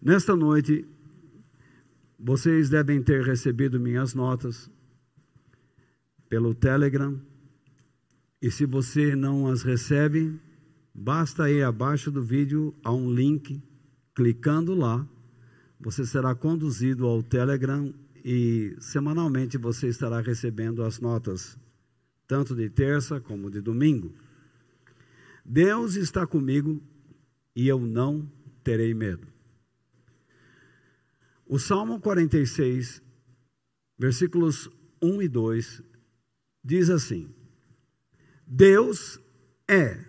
Nesta noite, vocês devem ter recebido minhas notas pelo Telegram. E se você não as recebe, basta ir abaixo do vídeo a um link, clicando lá, você será conduzido ao Telegram e semanalmente você estará recebendo as notas, tanto de terça como de domingo. Deus está comigo e eu não terei medo. O Salmo 46, versículos 1 e 2, diz assim: Deus é.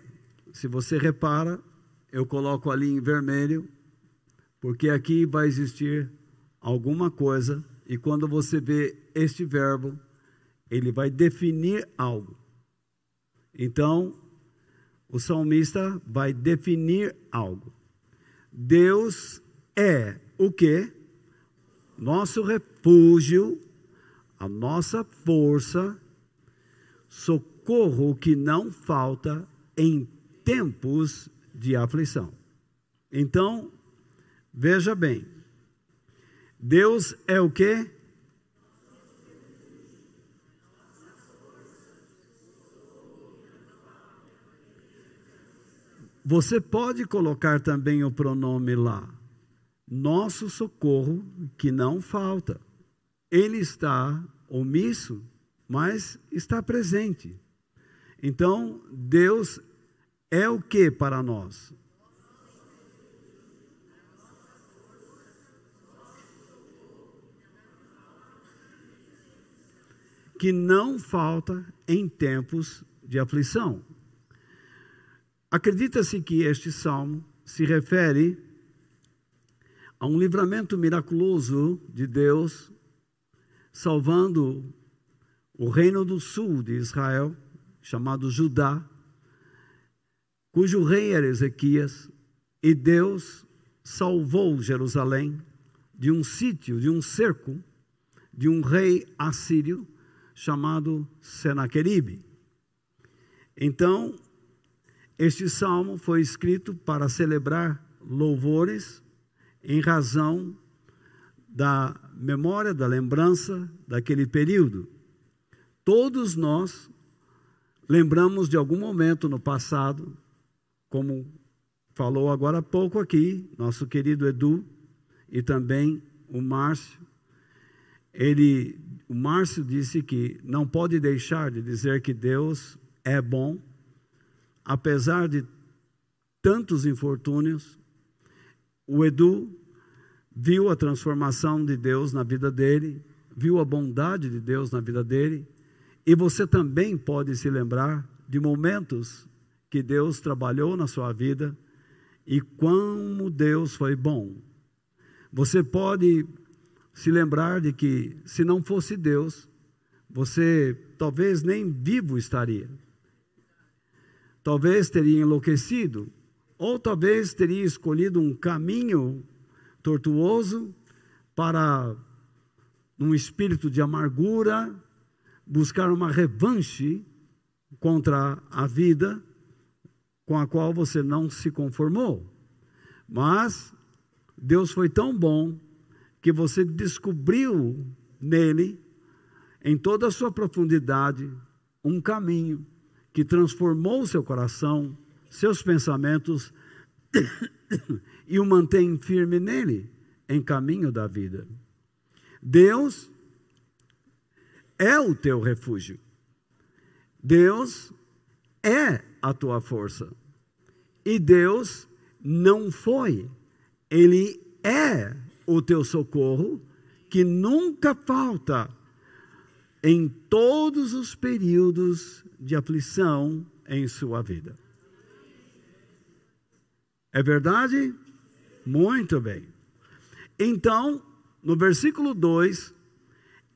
Se você repara, eu coloco ali em vermelho, porque aqui vai existir alguma coisa, e quando você vê este verbo, ele vai definir algo. Então, o salmista vai definir algo. Deus é o que? Nosso refúgio, a nossa força, socorro que não falta em tempos de aflição. Então, veja bem, Deus é o que? Você pode colocar também o pronome lá nosso socorro que não falta. Ele está omisso, mas está presente. Então, Deus é o que para nós? Que não falta em tempos de aflição. Acredita-se que este salmo se refere a um livramento miraculoso de Deus, salvando o reino do sul de Israel, chamado Judá, cujo rei era Ezequias, e Deus salvou Jerusalém de um sítio, de um cerco, de um rei assírio chamado Senaqueribe. Então, este salmo foi escrito para celebrar louvores em razão da memória, da lembrança daquele período. Todos nós lembramos de algum momento no passado, como falou agora há pouco aqui, nosso querido Edu e também o Márcio. Ele, o Márcio disse que não pode deixar de dizer que Deus é bom, apesar de tantos infortúnios, o Edu viu a transformação de Deus na vida dele, viu a bondade de Deus na vida dele, e você também pode se lembrar de momentos que Deus trabalhou na sua vida e como Deus foi bom. Você pode se lembrar de que se não fosse Deus, você talvez nem vivo estaria. Talvez teria enlouquecido, ou talvez teria escolhido um caminho tortuoso para, num espírito de amargura, buscar uma revanche contra a vida com a qual você não se conformou. Mas Deus foi tão bom que você descobriu nele, em toda a sua profundidade, um caminho que transformou seu coração, seus pensamentos e o mantém firme nele, em caminho da vida. Deus é o teu refúgio. Deus é a tua força. E Deus não foi, Ele é o teu socorro, que nunca falta em todos os períodos de aflição em sua vida. É verdade? Muito bem. Então, no versículo 2,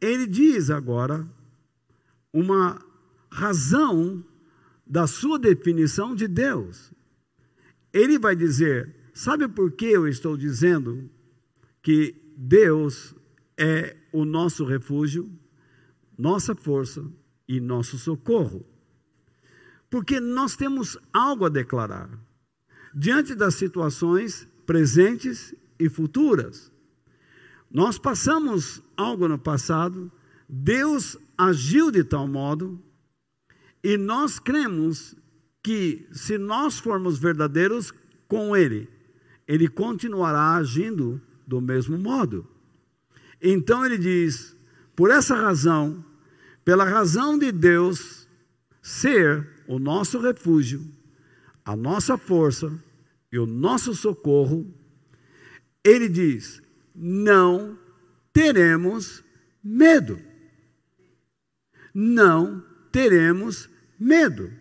ele diz agora uma razão da sua definição de Deus. Ele vai dizer: sabe por que eu estou dizendo que Deus é o nosso refúgio, nossa força e nosso socorro? Porque nós temos algo a declarar diante das situações presentes e futuras. Nós passamos algo no passado, Deus agiu de tal modo, e nós cremos que se nós formos verdadeiros com Ele, Ele continuará agindo do mesmo modo. Então ele diz: por essa razão, pela razão de Deus ser o nosso refúgio, a nossa força e o nosso socorro, ele diz: não teremos medo. Não teremos medo.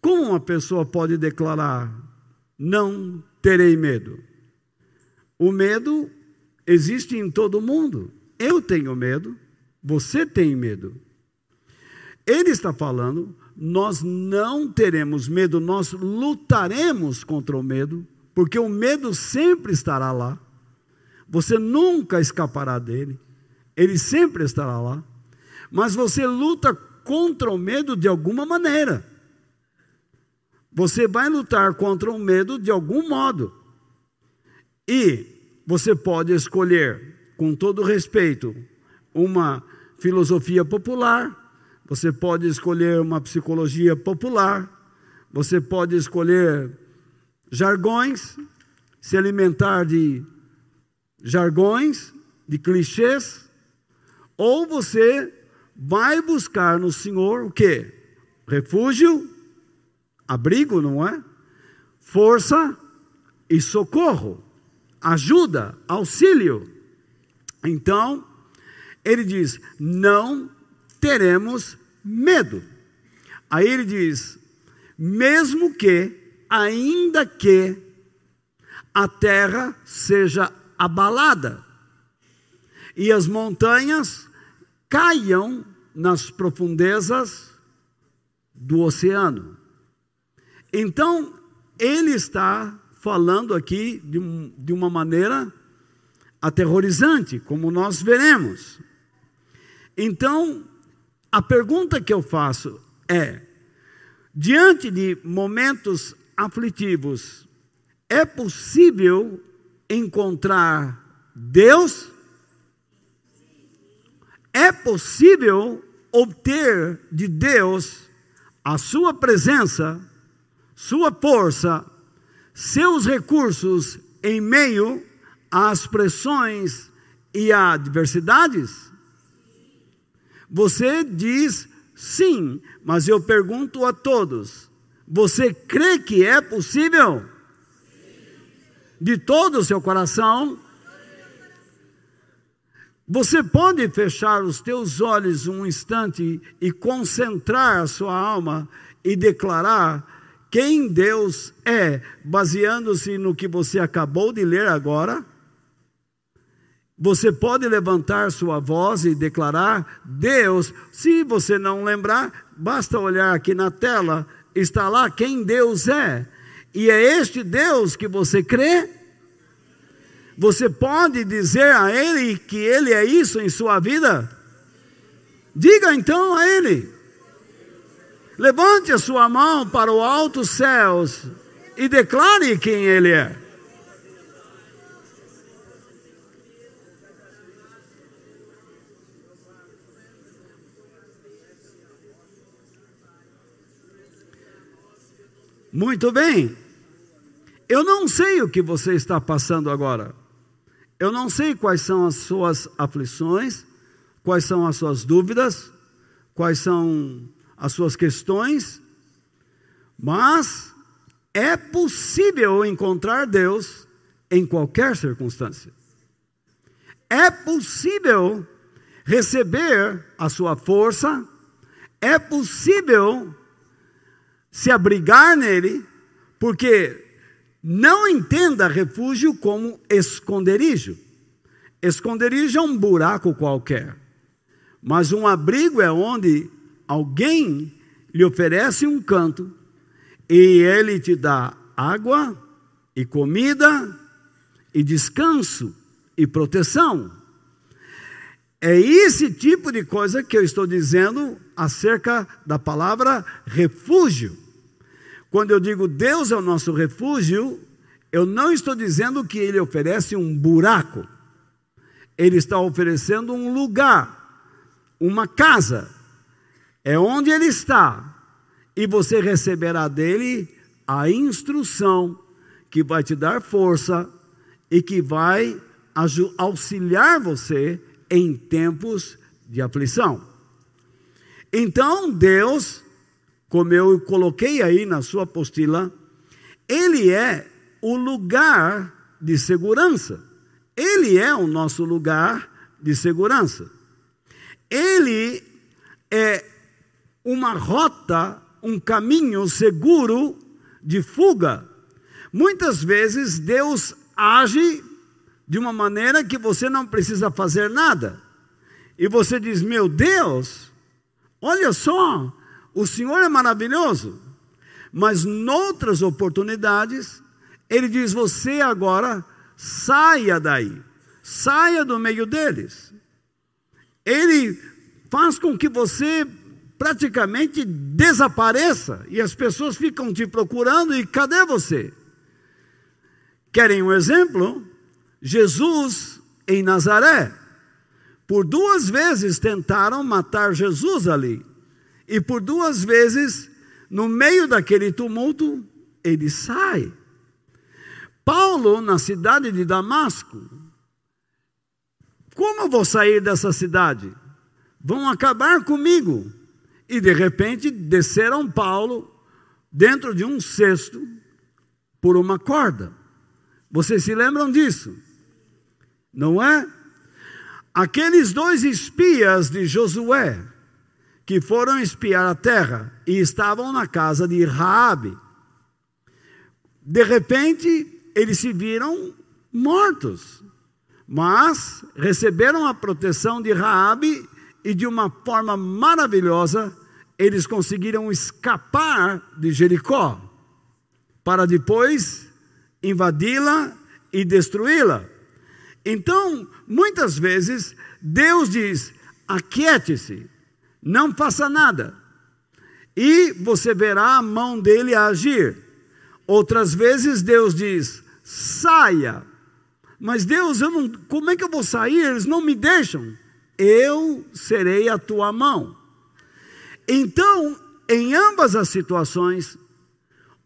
Como uma pessoa pode declarar: não terei medo? O medo existe em todo mundo. Eu tenho medo, você tem medo. Ele está falando, nós não teremos medo, nós lutaremos contra o medo, porque o medo sempre estará lá. Você nunca escapará dele, ele sempre estará lá. Mas você luta contra o medo de alguma maneira. Você vai lutar contra o medo de algum modo. E você pode escolher, com todo respeito, uma filosofia popular, você pode escolher uma psicologia popular, você pode escolher jargões, se alimentar de jargões, de clichês, ou você vai buscar no Senhor o que? Refúgio, abrigo, não é? Força e socorro, ajuda, auxílio. Então, ele diz: não teremos medo. Aí ele diz: mesmo que, ainda que a terra seja abalada e as montanhas caiam nas profundezas do oceano. Então, ele está falando aqui de, um, de uma maneira aterrorizante, como nós veremos. Então, a pergunta que eu faço é: diante de momentos aflitivos, é possível encontrar Deus? É possível obter de Deus a sua presença, sua força, seus recursos em meio às pressões e adversidades? Você diz sim, mas eu pergunto a todos: você crê que é possível? De todo o seu coração? Você pode fechar os teus olhos um instante e concentrar a sua alma e declarar quem Deus é, baseando-se no que você acabou de ler agora? Você pode levantar sua voz e declarar: Deus, se você não lembrar, basta olhar aqui na tela, está lá quem Deus é. E é este Deus que você crê? Você pode dizer a Ele que Ele é isso em sua vida? Diga então a Ele. Levante a sua mão para o alto céus e declare quem Ele é. Muito bem. Eu não sei o que você está passando agora. Eu não sei quais são as suas aflições, quais são as suas dúvidas, quais são as suas questões, mas é possível encontrar Deus em qualquer circunstância. É possível receber a sua força, é possível se abrigar nele, porque não entenda refúgio como esconderijo. Esconderijo é um buraco qualquer, mas um abrigo é onde alguém lhe oferece um canto e ele te dá água e comida e descanso e proteção. É esse tipo de coisa que eu estou dizendo acerca da palavra refúgio. Quando eu digo Deus é o nosso refúgio, Eu não estou dizendo que ele oferece um buraco. Ele está oferecendo um lugar, uma casa. É onde ele está. E você receberá dele a instrução que vai te dar força e que vai auxiliar você em tempos de aflição. Então, Deus, como eu coloquei aí na sua apostila, Ele é o lugar de segurança. Ele é o nosso lugar de segurança. Ele é uma rota, um caminho seguro de fuga. Muitas vezes Deus age de uma maneira que você não precisa fazer nada. E você diz: Meu Deus, olha só, o Senhor é maravilhoso. Mas noutras oportunidades, Ele diz: Você agora saia daí, saia do meio deles. Ele faz com que você praticamente desapareça e as pessoas ficam te procurando e cadê você? Querem um exemplo? Jesus em Nazaré. Por duas vezes tentaram matar Jesus ali. E por duas vezes, no meio daquele tumulto, ele sai. Paulo, na cidade de Damasco, como eu vou sair dessa cidade? Vão acabar comigo. E de repente desceram Paulo dentro de um cesto por uma corda. Vocês se lembram disso? Não é? Aqueles dois espias de Josué que foram espiar a terra e estavam na casa de Raabe. De repente, eles se viram mortos, mas receberam a proteção de Raabe e de uma forma maravilhosa eles conseguiram escapar de Jericó para depois invadi-la e destruí-la. Então, muitas vezes, Deus diz: aquiete-se, não faça nada, e você verá a mão dele agir. Outras vezes, Deus diz: saia. Mas Deus, eu não, como é que eu vou sair? Eles não me deixam. Eu serei a tua mão. Então, em ambas as situações,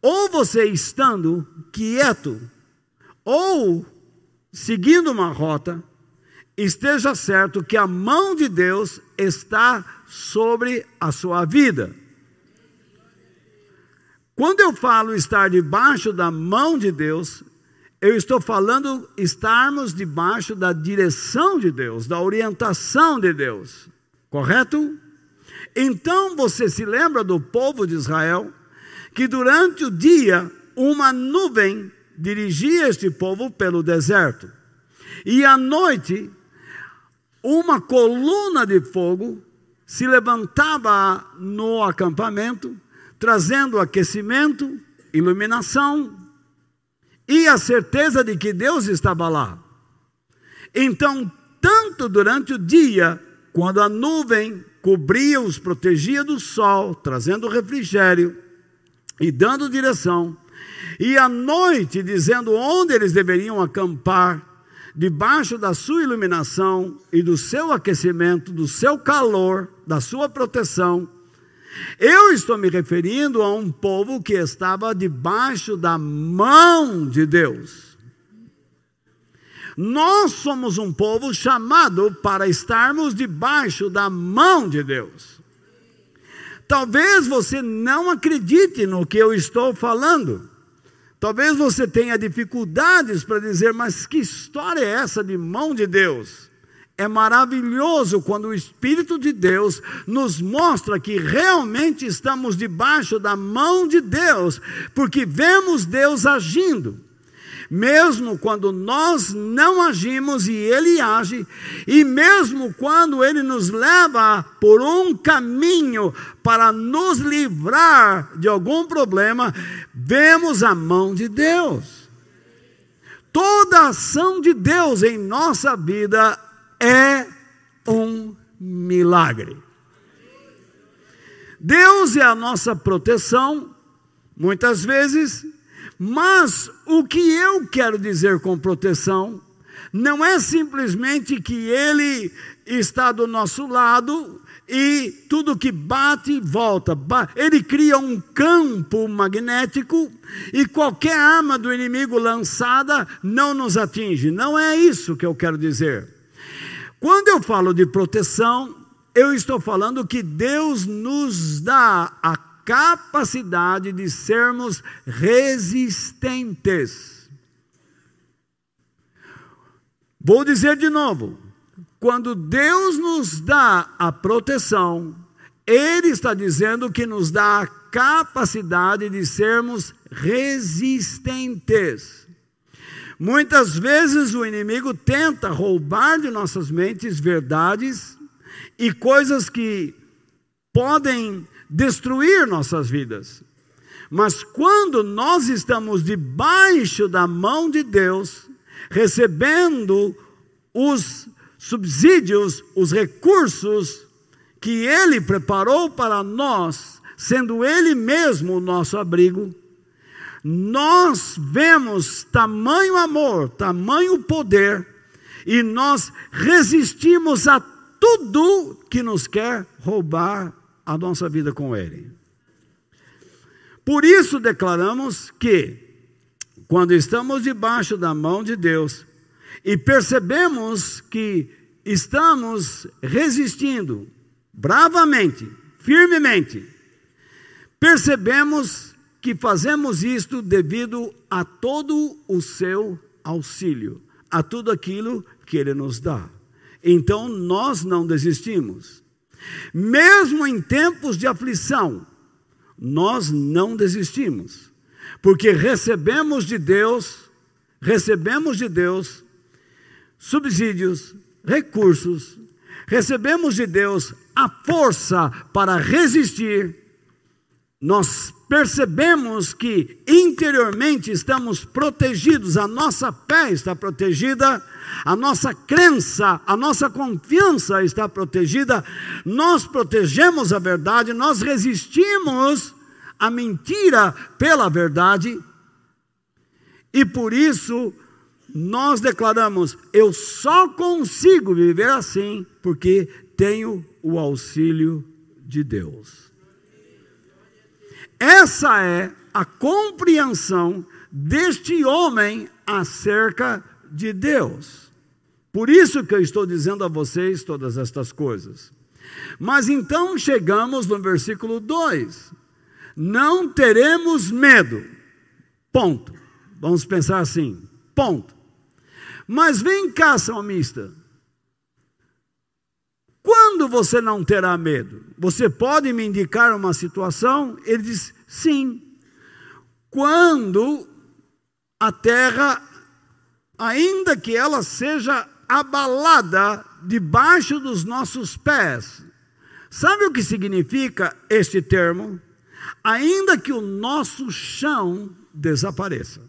ou você estando quieto, ou seguindo uma rota, esteja certo que a mão de Deus está sobre a sua vida. Quando eu falo estar debaixo da mão de Deus, eu estou falando estarmos debaixo da direção de Deus, da orientação de Deus, correto? Então você se lembra do povo de Israel? que durante o dia uma nuvem dirigia este povo pelo deserto, e à noite uma coluna de fogo se levantava no acampamento, trazendo aquecimento, iluminação e a certeza de que Deus estava lá. Então, tanto durante o dia, quando a nuvem cobria os protegia do sol, trazendo refrigério, e dando direção, e à noite dizendo onde eles deveriam acampar, debaixo da sua iluminação e do seu aquecimento, do seu calor, da sua proteção. Eu estou me referindo a um povo que estava debaixo da mão de Deus. Nós somos um povo chamado para estarmos debaixo da mão de Deus. Talvez você não acredite no que eu estou falando. Talvez você tenha dificuldades para dizer, mas que história é essa de mão de Deus? É maravilhoso quando o Espírito de Deus nos mostra que realmente estamos debaixo da mão de Deus, porque vemos Deus agindo mesmo quando nós não agimos e Ele age, e mesmo quando Ele nos leva por um caminho para nos livrar de algum problema, vemos a mão de Deus. Toda ação de Deus em nossa vida é um milagre. Deus é a nossa proteção, muitas vezes Mas o que eu quero dizer com proteção não é simplesmente que ele está do nosso lado e tudo que bate volta. Ele cria um campo magnético e qualquer arma do inimigo lançada não nos atinge. Não é isso que eu quero dizer. Quando eu falo de proteção, eu estou falando que Deus nos dá a capacidade de sermos resistentes. Vou dizer de novo: quando Deus nos dá a proteção, Ele está dizendo que nos dá a capacidade de sermos resistentes. Muitas vezes o inimigo tenta roubar de nossas mentes verdades e coisas que podem destruir nossas vidas. Mas quando nós estamos debaixo da mão de Deus, recebendo os subsídios, os recursos que Ele preparou para nós, sendo Ele mesmo o nosso abrigo, nós vemos tamanho amor, tamanho poder, e nós resistimos a tudo que nos quer roubar a nossa vida com Ele. Por isso declaramos que, quando estamos debaixo da mão de Deus, e percebemos que estamos resistindo bravamente, firmemente, percebemos que fazemos isto devido a todo o seu auxílio, a tudo aquilo que ele nos dá. Então nós não desistimos. Mesmo em tempos de aflição, nós não desistimos, porque recebemos de Deus, recebemos de Deus subsídios, recursos, recebemos de Deus a força para resistir, nós percebemos que interiormente estamos protegidos, a nossa fé está protegida, a nossa crença, a nossa confiança está protegida, nós protegemos a verdade, nós resistimos a mentira pela verdade, e por isso nós declaramos: eu só consigo viver assim porque tenho o auxílio de Deus. Essa é a compreensão deste homem acerca de Deus. Por isso que eu estou dizendo a vocês todas estas coisas. Mas então chegamos no versículo 2: Não teremos medo. Ponto. Vamos pensar assim. Ponto. Mas vem cá, salmista. Quando você não terá medo? Você pode me indicar uma situação? Ele diz: sim. Quando a terra, ainda que ela seja abalada debaixo dos nossos pés. Sabe o que significa este termo? Ainda que o nosso chão desapareça.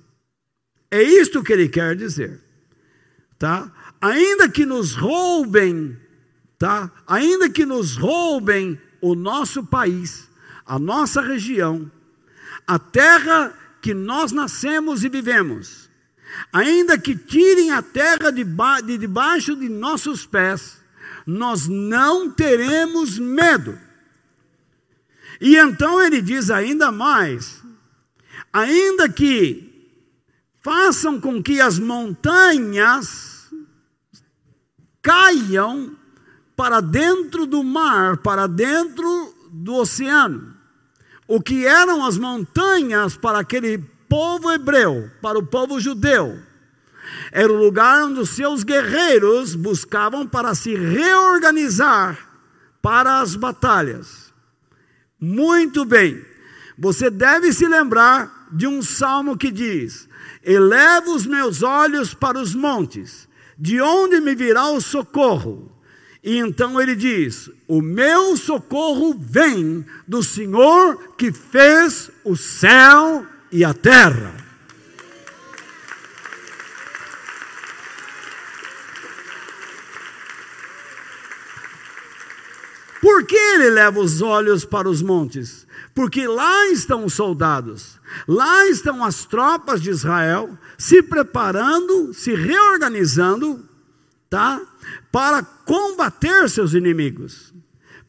É isto que ele quer dizer tá? Ainda que nos roubem, tá? Ainda que nos roubem o nosso país, a nossa região, a terra que nós nascemos e vivemos, ainda que tirem a terra de, de debaixo de nossos pés, nós não teremos medo. E então ele diz ainda mais: ainda que façam com que as montanhas caiam para dentro do mar, para dentro do oceano. O que eram as montanhas para aquele povo hebreu, para o povo judeu, era o lugar onde os seus guerreiros buscavam para se reorganizar para as batalhas. Muito bem, você deve se lembrar de um salmo que diz: Elevo os meus olhos para os montes de onde me virá o socorro? E então ele diz: O meu socorro vem do Senhor que fez o céu e a terra. Por que ele leva os olhos para os montes? Porque lá estão os soldados, lá estão as tropas de Israel se preparando, se reorganizando, tá? Para combater seus inimigos.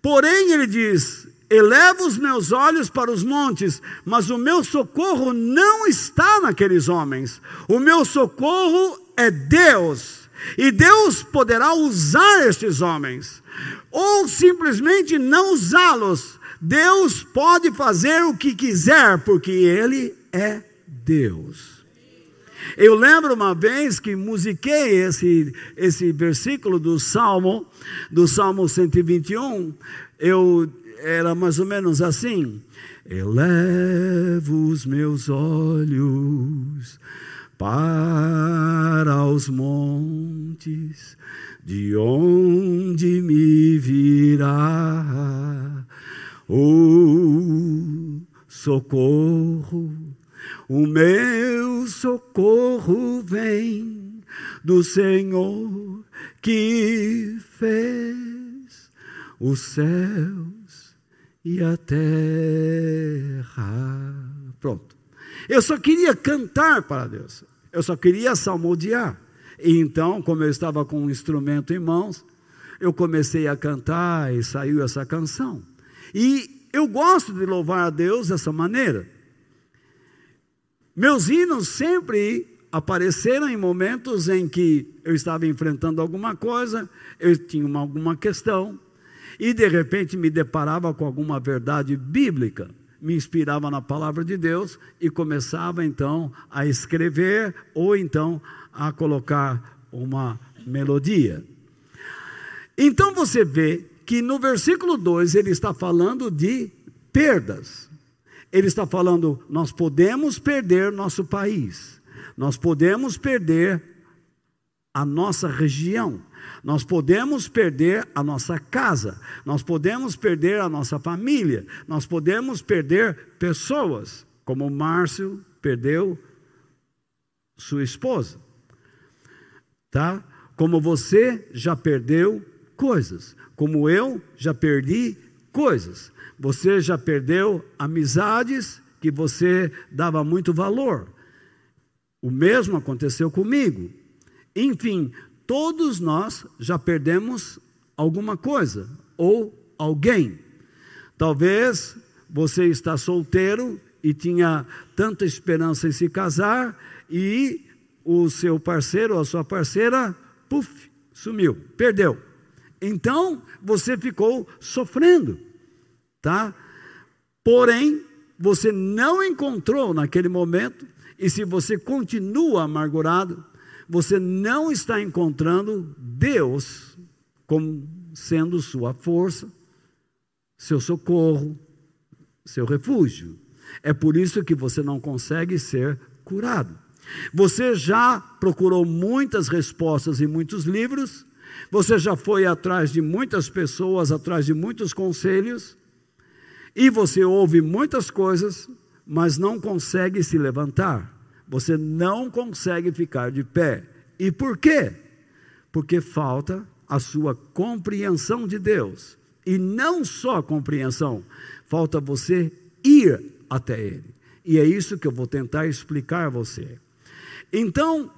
Porém, ele diz: Elevo os meus olhos para os montes, mas o meu socorro não está naqueles homens. O meu socorro é Deus. E Deus poderá usar estes homens, ou simplesmente não usá-los. Deus pode fazer o que quiser, porque Ele é Deus. Eu lembro uma vez que musiquei esse, esse versículo do Salmo, do Salmo 121. Eu era mais ou menos assim: Elevo os meus olhos para os montes, de onde me virá o socorro. O meu socorro vem do Senhor que fez os céus e a terra. Pronto. Eu só queria cantar para Deus. Eu só queria salmodiar. E então, como eu estava com um instrumento em mãos, eu comecei a cantar e saiu essa canção. E eu gosto de louvar a Deus dessa maneira. Meus hinos sempre apareceram em momentos em que eu estava enfrentando alguma coisa, eu tinha uma, alguma questão, e de repente me deparava com alguma verdade bíblica me inspirava na palavra de Deus e começava então a escrever ou então a colocar uma melodia. Então você vê que no versículo 2 ele está falando de perdas. Ele está falando, nós podemos perder nosso país, nós podemos perder a nossa região, nós podemos perder a nossa casa, nós podemos perder a nossa família, nós podemos perder pessoas, como Márcio perdeu sua esposa. Tá? Como você já perdeu coisas, como eu já perdi coisas. Você já perdeu amizades que você dava muito valor. O mesmo aconteceu comigo. Enfim, todos nós já perdemos alguma coisa ou alguém. Talvez você está solteiro e tinha tanta esperança em se casar e o seu parceiro ou a sua parceira, puf, sumiu, perdeu. Então você ficou sofrendo, tá? Porém, você não encontrou naquele momento, e se você continua amargurado, você não está encontrando Deus como sendo sua força, seu socorro, seu refúgio. É por isso que você não consegue ser curado. Você já procurou muitas respostas em muitos livros, você já foi atrás de muitas pessoas, atrás de muitos conselhos, e você ouve muitas coisas, mas não consegue se levantar você não consegue ficar de pé. E por quê? Porque falta a sua compreensão de Deus. E não só compreensão, falta você ir até Ele. E é isso que eu vou tentar explicar a você. Então,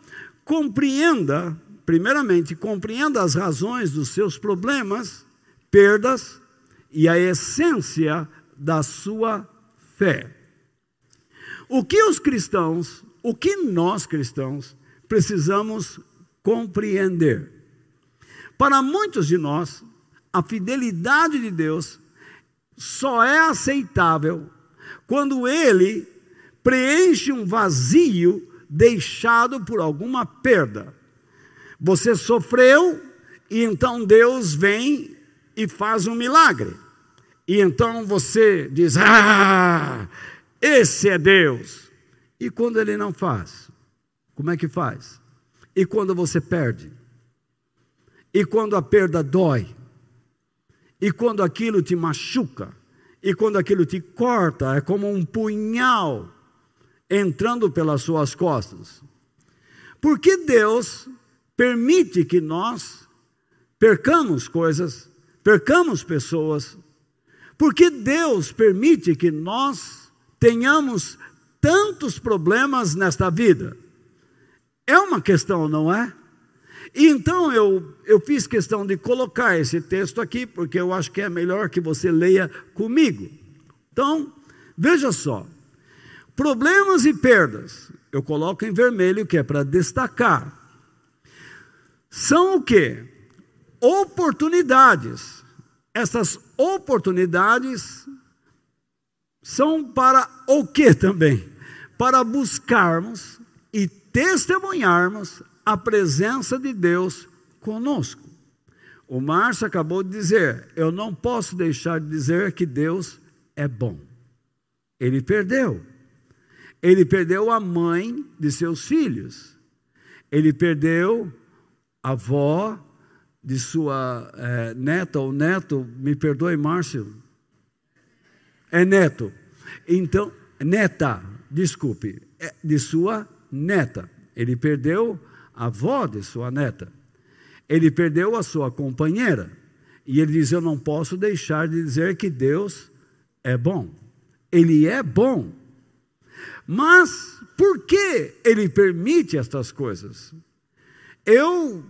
compreenda, primeiramente, compreenda as razões dos seus problemas, perdas e a essência da sua fé. O que os cristãos o que nós cristãos precisamos compreender? Para muitos de nós, a fidelidade de Deus só é aceitável quando ele preenche um vazio deixado por alguma perda. Você sofreu e então Deus vem e faz um milagre. E então você diz: Ah, esse é Deus. E quando ele não faz? Como é que faz? E quando você perde? E quando a perda dói? E quando aquilo te machuca? E quando aquilo te corta? É como um punhal entrando pelas suas costas. Por que Deus permite que nós percamos coisas, percamos pessoas? Porque Deus permite que nós tenhamos tantos problemas nesta vida? É uma questão, não é? E então eu, eu fiz questão de colocar esse texto aqui, porque eu acho que é melhor que você leia comigo. Então, veja só: problemas e perdas, eu coloco em vermelho, que é para destacar. São o que? Oportunidades. Essas oportunidades são para o que também? Para buscarmos e testemunharmos a presença de Deus conosco. O Márcio acabou de dizer: eu não posso deixar de dizer que Deus é bom. Ele perdeu. Ele perdeu a mãe de seus filhos. Ele perdeu avó de sua é, neta ou neto. Me perdoe, Márcio. É neto. Então, neta, desculpe, é de sua neta. Ele perdeu a avó de sua neta. Ele perdeu a sua companheira. E ele diz: Eu não posso deixar de dizer que Deus é bom. Ele é bom. Mas por que ele permite estas coisas? Eu,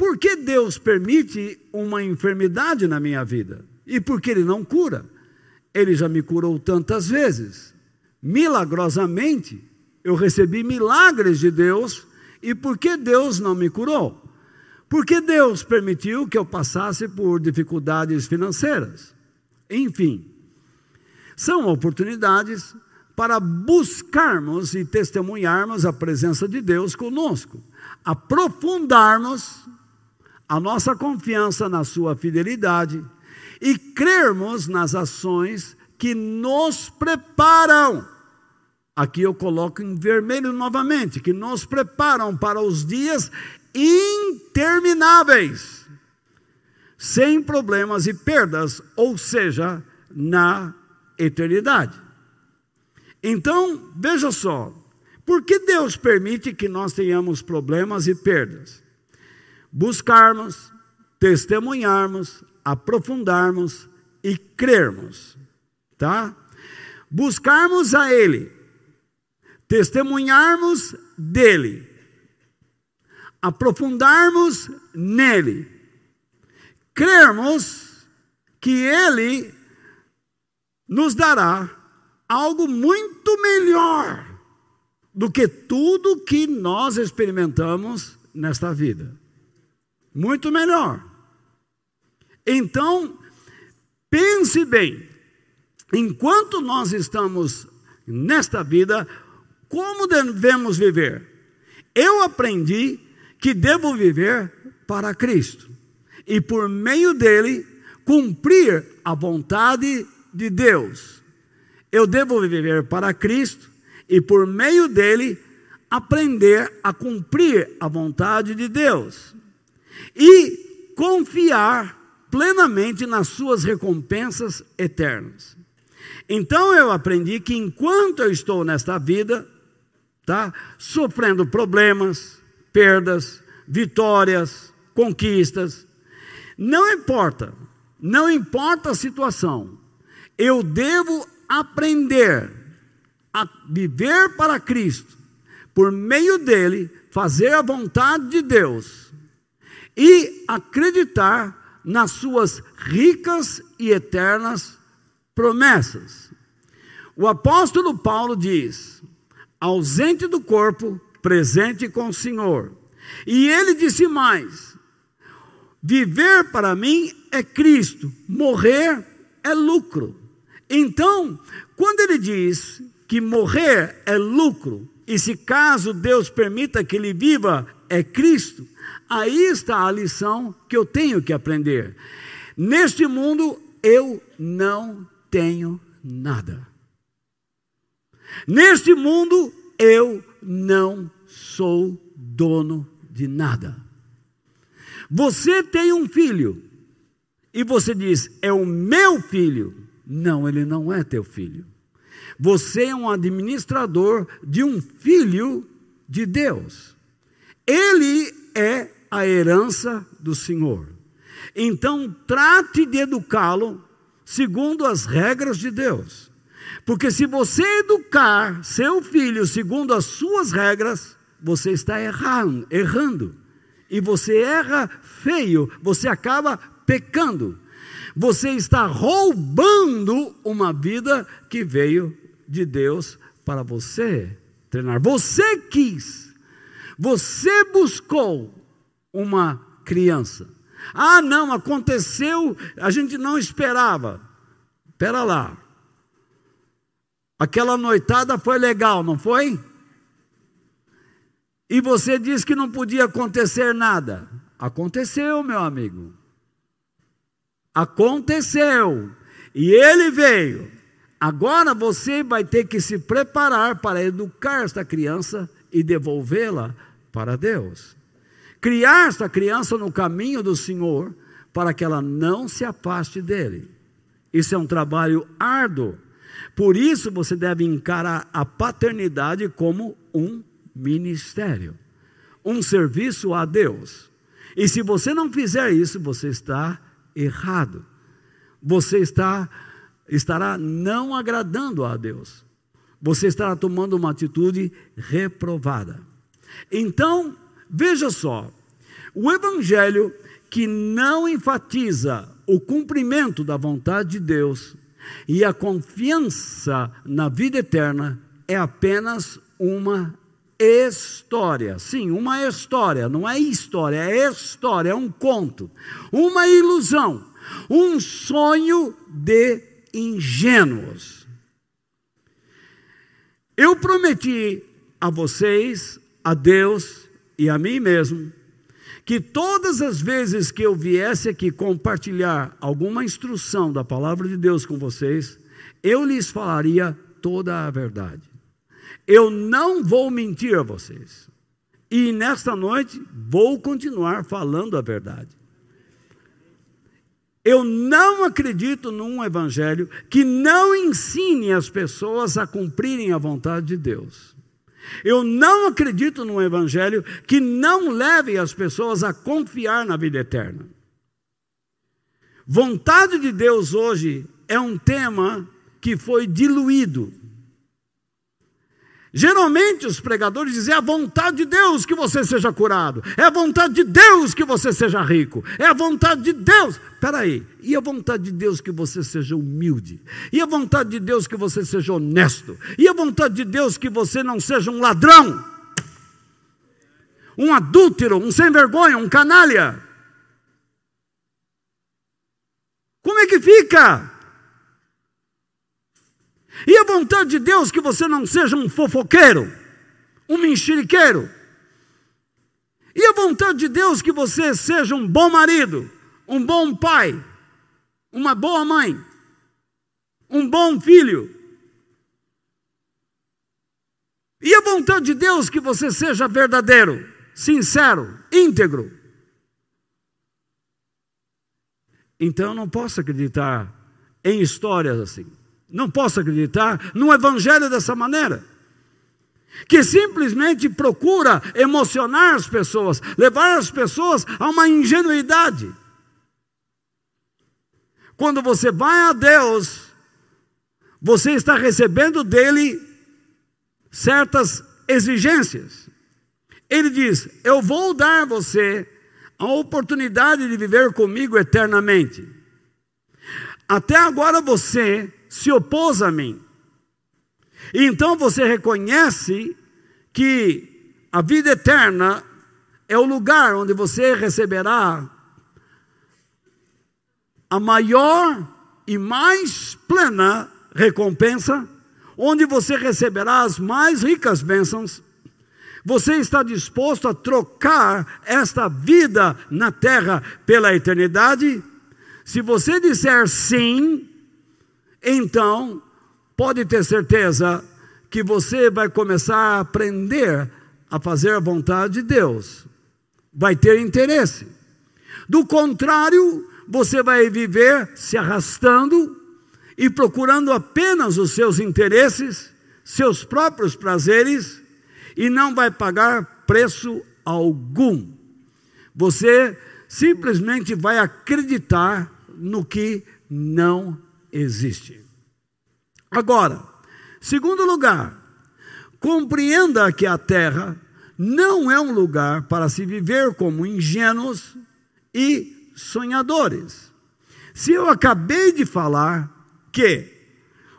por que Deus permite uma enfermidade na minha vida? E por que ele não cura? Ele já me curou tantas vezes. Milagrosamente, eu recebi milagres de Deus e por que Deus não me curou? Porque Deus permitiu que eu passasse por dificuldades financeiras. Enfim, são oportunidades para buscarmos e testemunharmos a presença de Deus conosco, aprofundarmos a nossa confiança na Sua fidelidade e crermos nas ações que nos preparam Aqui eu coloco em vermelho novamente, que nos preparam para os dias intermináveis, sem problemas e perdas, ou seja, na eternidade. Então, veja só, por que Deus permite que nós tenhamos problemas e perdas? Buscarmos, testemunharmos, aprofundarmos e crermos, tá? Buscarmos a Ele testemunharmos dele, aprofundarmos nele, crermos que ele nos dará algo muito melhor do que tudo que nós experimentamos nesta vida. Muito melhor. Então, pense bem, enquanto nós estamos nesta vida, como devemos viver? Eu aprendi que devo viver para Cristo e por meio dele cumprir a vontade de Deus. Eu devo viver para Cristo e por meio dele aprender a cumprir a vontade de Deus e confiar plenamente nas suas recompensas eternas. Então eu aprendi que enquanto eu estou nesta vida, tá? Sofrendo problemas, perdas, vitórias, conquistas. Não importa, não importa a situação. Eu devo aprender a viver para Cristo, por meio dele, fazer a vontade de Deus e acreditar nas suas ricas e eternas promessas. O apóstolo Paulo diz: ausente do corpo, presente com o Senhor. E ele disse mais: viver para mim é Cristo, morrer é lucro. Então, quando ele diz que morrer é lucro, e se caso Deus permita que ele viva é Cristo, aí está a lição que eu tenho que aprender. Neste mundo eu não tenho nada. Neste mundo, eu não sou dono de nada. Você tem um filho e você diz, é o meu filho. Não, ele não é teu filho. Você é um administrador de um filho de Deus. Ele é a herança do Senhor. Então, trate de educá-lo segundo as regras de Deus. Porque se você educar seu filho segundo as suas regras, você está errando, errando. E você erra feio, você acaba pecando. Você está roubando uma vida que veio de Deus para você treinar. Você quis, você buscou uma criança. Ah, não, aconteceu, a gente não esperava. Espera lá. Aquela noitada foi legal, não foi? E você disse que não podia acontecer nada. Aconteceu, meu amigo. Aconteceu. E ele veio. Agora você vai ter que se preparar para educar esta criança e devolvê-la para Deus. Criar esta criança no caminho do Senhor para que ela não se afaste dele. Isso é um trabalho árduo. Por isso você deve encarar a paternidade como um ministério, um serviço a Deus. E se você não fizer isso, você está errado. Você está estará não agradando a Deus. Você estará tomando uma atitude reprovada. Então, veja só, o evangelho que não enfatiza o cumprimento da vontade de Deus e a confiança na vida eterna é apenas uma história. Sim, uma história, não é história, é história, é um conto, uma ilusão, um sonho de ingênuos. Eu prometi a vocês, a Deus e a mim mesmo, que todas as vezes que eu viesse aqui compartilhar alguma instrução da palavra de Deus com vocês, eu lhes falaria toda a verdade. Eu não vou mentir a vocês. E nesta noite vou continuar falando a verdade. Eu não acredito num evangelho que não ensine as pessoas a cumprirem a vontade de Deus. Eu não acredito num evangelho que não leve as pessoas a confiar na vida eterna. Vontade de Deus hoje é um tema que foi diluído Geralmente os pregadores dizem: é a vontade de Deus que você seja curado, é a vontade de Deus que você seja rico, é a vontade de Deus. Espera aí, e a vontade de Deus que você seja humilde, e a vontade de Deus que você seja honesto, e a vontade de Deus que você não seja um ladrão, um adúltero, um sem vergonha, um canalha. Como é que fica? E a vontade de Deus que você não seja um fofoqueiro, um mexeriqueiro. E a vontade de Deus que você seja um bom marido, um bom pai, uma boa mãe, um bom filho. E a vontade de Deus que você seja verdadeiro, sincero, íntegro. Então eu não posso acreditar em histórias assim. Não posso acreditar num evangelho dessa maneira. Que simplesmente procura emocionar as pessoas, levar as pessoas a uma ingenuidade. Quando você vai a Deus, você está recebendo dele certas exigências. Ele diz: Eu vou dar a você a oportunidade de viver comigo eternamente. Até agora você se opôs a mim. E então você reconhece que a vida eterna é o lugar onde você receberá a maior e mais plena recompensa, onde você receberá as mais ricas bênçãos. Você está disposto a trocar esta vida na terra pela eternidade? Se você disser sim, então pode ter certeza que você vai começar a aprender a fazer a vontade de Deus. Vai ter interesse. Do contrário, você vai viver se arrastando e procurando apenas os seus interesses, seus próprios prazeres e não vai pagar preço algum. Você simplesmente vai acreditar no que não existe. Agora, segundo lugar, compreenda que a terra não é um lugar para se viver como ingênuos e sonhadores. Se eu acabei de falar que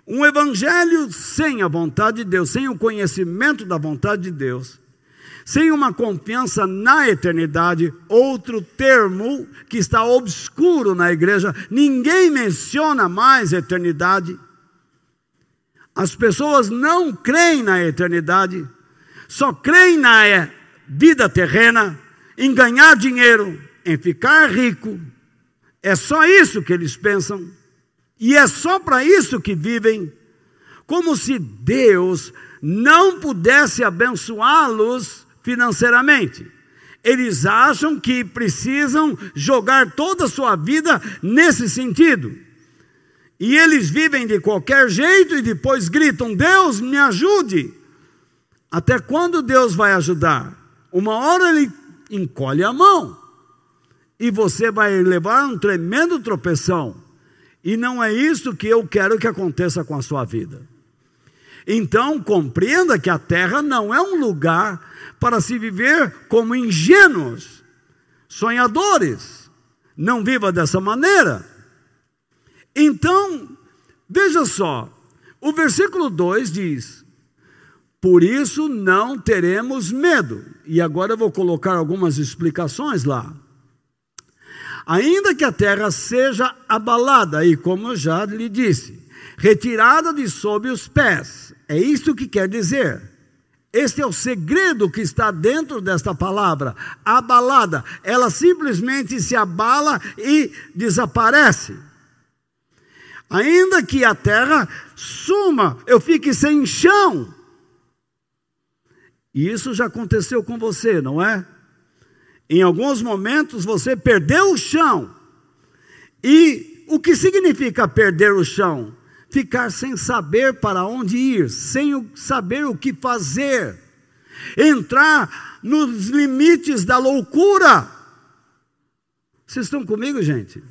um evangelho sem a vontade de Deus, sem o conhecimento da vontade de Deus, sem uma confiança na eternidade, outro termo que está obscuro na igreja, ninguém menciona mais eternidade. As pessoas não creem na eternidade, só creem na vida terrena, em ganhar dinheiro, em ficar rico. É só isso que eles pensam. E é só para isso que vivem, como se Deus não pudesse abençoá-los financeiramente. Eles acham que precisam jogar toda a sua vida nesse sentido. E eles vivem de qualquer jeito e depois gritam: Deus, me ajude. Até quando Deus vai ajudar? Uma hora ele encolhe a mão e você vai levar um tremendo tropeção. E não é isso que eu quero que aconteça com a sua vida. Então, compreenda que a terra não é um lugar para se viver como ingênuos, sonhadores. Não viva dessa maneira. Então, veja só, o versículo 2 diz: Por isso não teremos medo. E agora eu vou colocar algumas explicações lá. Ainda que a terra seja abalada, e como eu já lhe disse, retirada de sob os pés, é isso que quer dizer. Este é o segredo que está dentro desta palavra. Abalada, ela simplesmente se abala e desaparece. Ainda que a terra suma, eu fique sem chão. E isso já aconteceu com você, não é? Em alguns momentos você perdeu o chão. E o que significa perder o chão? Ficar sem saber para onde ir, sem saber o que fazer, entrar nos limites da loucura. Vocês estão comigo, gente?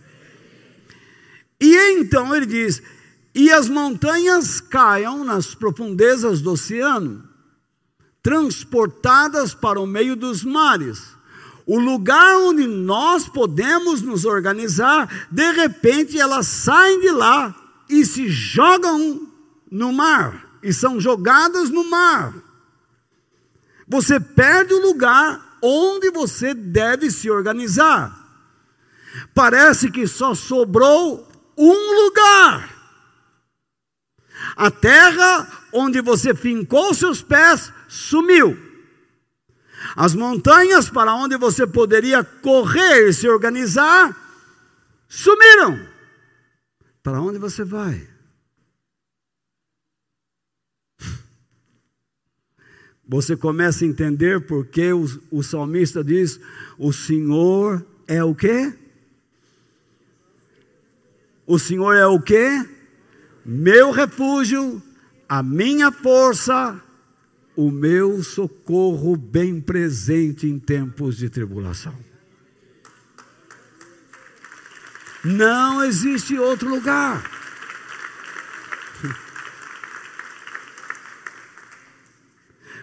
E então ele diz: e as montanhas caiam nas profundezas do oceano, transportadas para o meio dos mares. O lugar onde nós podemos nos organizar, de repente elas saem de lá e se jogam no mar, e são jogadas no mar. Você perde o lugar onde você deve se organizar. Parece que só sobrou um lugar. A terra onde você fincou seus pés sumiu. As montanhas para onde você poderia correr e se organizar sumiram. Para onde você vai? Você começa a entender porque o, o salmista diz: O Senhor é o quê? O Senhor é o quê? Meu refúgio, a minha força, o meu socorro bem presente em tempos de tribulação. Não existe outro lugar.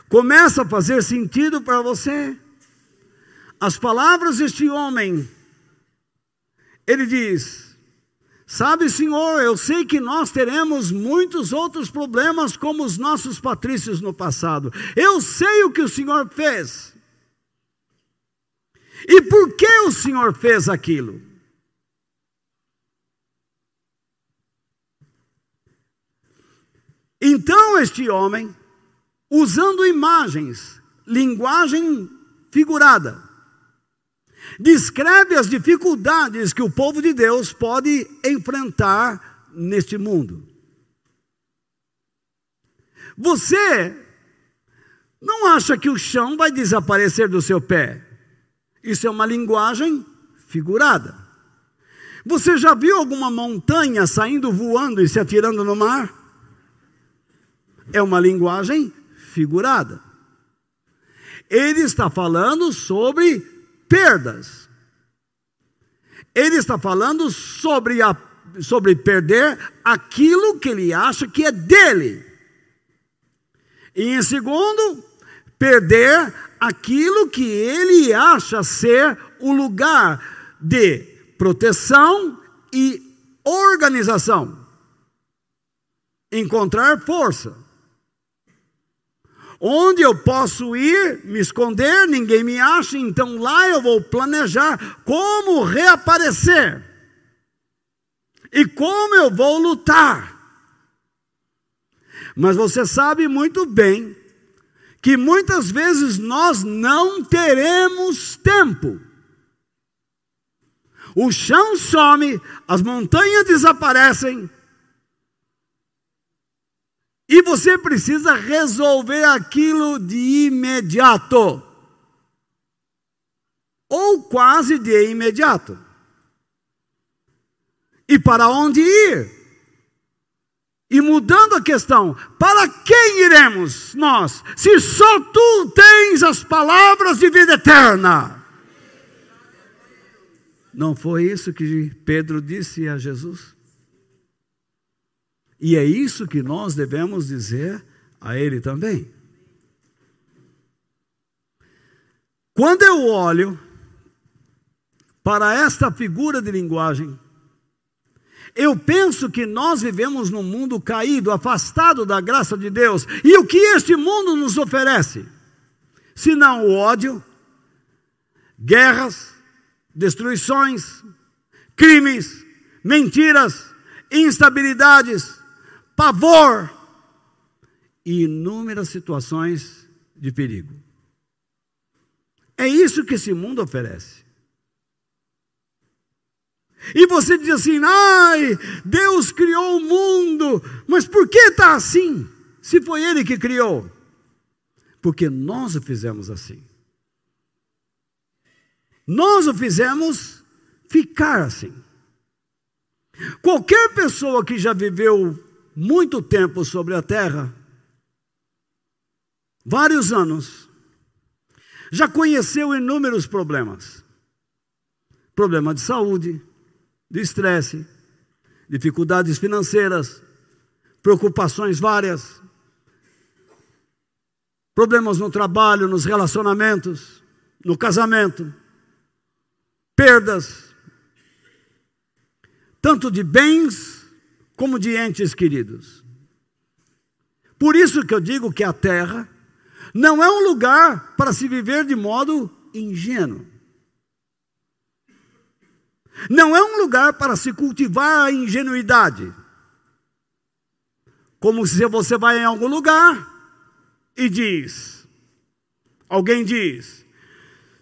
Começa a fazer sentido para você. As palavras deste homem, ele diz: Sabe, Senhor, eu sei que nós teremos muitos outros problemas como os nossos patrícios no passado. Eu sei o que o Senhor fez. E por que o Senhor fez aquilo? Então este homem, usando imagens, linguagem figurada, descreve as dificuldades que o povo de Deus pode enfrentar neste mundo. Você não acha que o chão vai desaparecer do seu pé? Isso é uma linguagem figurada. Você já viu alguma montanha saindo voando e se atirando no mar? É uma linguagem figurada. Ele está falando sobre perdas. Ele está falando sobre a sobre perder aquilo que ele acha que é dele. E em segundo, perder aquilo que ele acha ser o lugar de proteção e organização. Encontrar força. Onde eu posso ir, me esconder, ninguém me acha, então lá eu vou planejar como reaparecer e como eu vou lutar. Mas você sabe muito bem que muitas vezes nós não teremos tempo. O chão some, as montanhas desaparecem, e você precisa resolver aquilo de imediato. Ou quase de imediato. E para onde ir? E mudando a questão, para quem iremos nós, se só tu tens as palavras de vida eterna? Não foi isso que Pedro disse a Jesus? E é isso que nós devemos dizer a ele também. Quando eu olho para esta figura de linguagem, eu penso que nós vivemos num mundo caído, afastado da graça de Deus. E o que este mundo nos oferece? Se não o ódio, guerras, destruições, crimes, mentiras, instabilidades, pavor e inúmeras situações de perigo. É isso que esse mundo oferece. E você diz assim: ai, Deus criou o mundo, mas por que está assim? Se foi Ele que criou. Porque nós o fizemos assim. Nós o fizemos ficar assim. Qualquer pessoa que já viveu muito tempo sobre a terra, vários anos, já conheceu inúmeros problemas. Problema de saúde, de estresse, dificuldades financeiras, preocupações várias, problemas no trabalho, nos relacionamentos, no casamento, perdas, tanto de bens como de entes queridos. Por isso que eu digo que a terra não é um lugar para se viver de modo ingênuo. Não é um lugar para se cultivar a ingenuidade. Como se você vai em algum lugar e diz, alguém diz,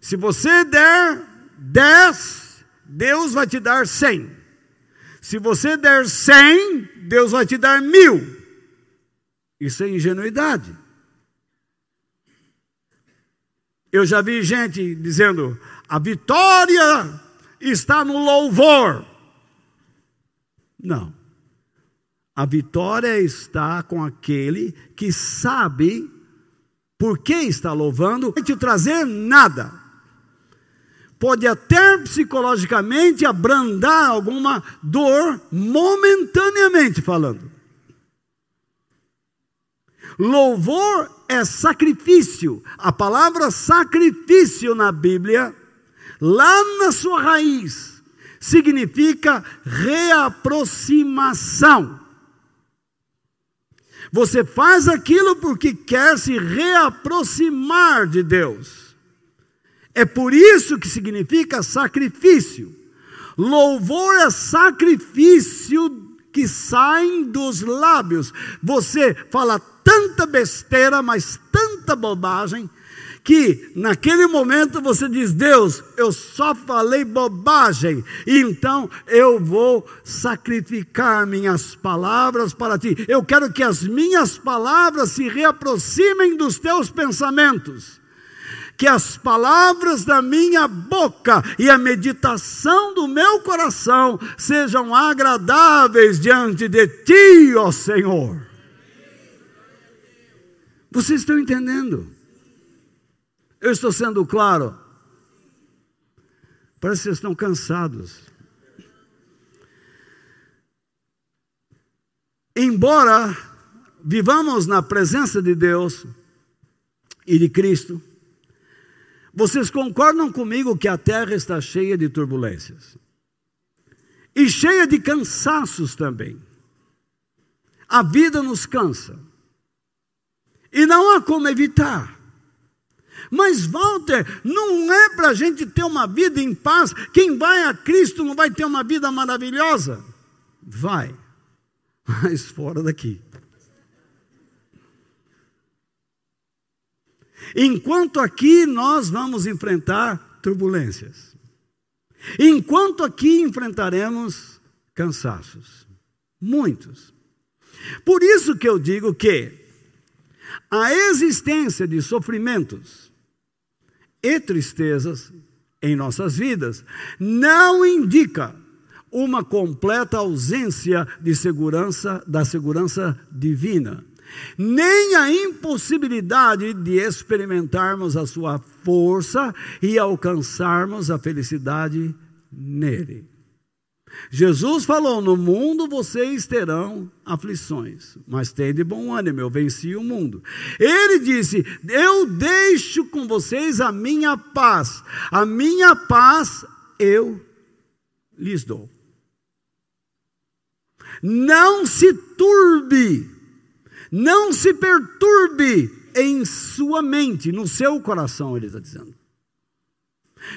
se você der dez, Deus vai te dar cem. Se você der cem, Deus vai te dar mil. Isso é ingenuidade. Eu já vi gente dizendo: a vitória está no louvor. Não. A vitória está com aquele que sabe por que está louvando, não te trazer nada pode até psicologicamente abrandar alguma dor, momentaneamente falando. Louvor é sacrifício. A palavra sacrifício na Bíblia, lá na sua raiz, significa reaproximação. Você faz aquilo porque quer se reaproximar de Deus. É por isso que significa sacrifício. Louvor é sacrifício que saem dos lábios. Você fala tanta besteira, mas tanta bobagem, que naquele momento você diz: Deus, eu só falei bobagem, então eu vou sacrificar minhas palavras para ti. Eu quero que as minhas palavras se reaproximem dos teus pensamentos que as palavras da minha boca e a meditação do meu coração sejam agradáveis diante de ti, ó Senhor. Vocês estão entendendo? Eu estou sendo claro. Parece que vocês estão cansados. embora vivamos na presença de Deus e de Cristo, vocês concordam comigo que a terra está cheia de turbulências e cheia de cansaços também. A vida nos cansa e não há como evitar. Mas, Walter, não é para a gente ter uma vida em paz. Quem vai a Cristo não vai ter uma vida maravilhosa? Vai, mas fora daqui. Enquanto aqui nós vamos enfrentar turbulências. Enquanto aqui enfrentaremos cansaços. Muitos. Por isso que eu digo que a existência de sofrimentos e tristezas em nossas vidas não indica uma completa ausência de segurança da segurança divina nem a impossibilidade de experimentarmos a sua força e alcançarmos a felicidade nele. Jesus falou: No mundo vocês terão aflições, mas tem de bom ânimo, eu venci o mundo. Ele disse: Eu deixo com vocês a minha paz, a minha paz eu lhes dou. Não se turbe não se perturbe em sua mente, no seu coração, ele está dizendo.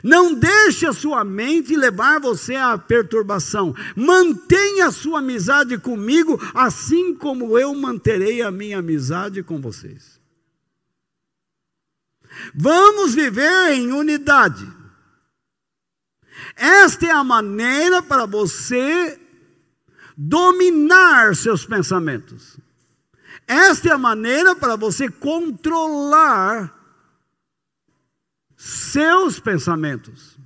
Não deixe a sua mente levar você à perturbação. Mantenha a sua amizade comigo, assim como eu manterei a minha amizade com vocês. Vamos viver em unidade. Esta é a maneira para você dominar seus pensamentos. Esta é a maneira para você controlar seus pensamentos,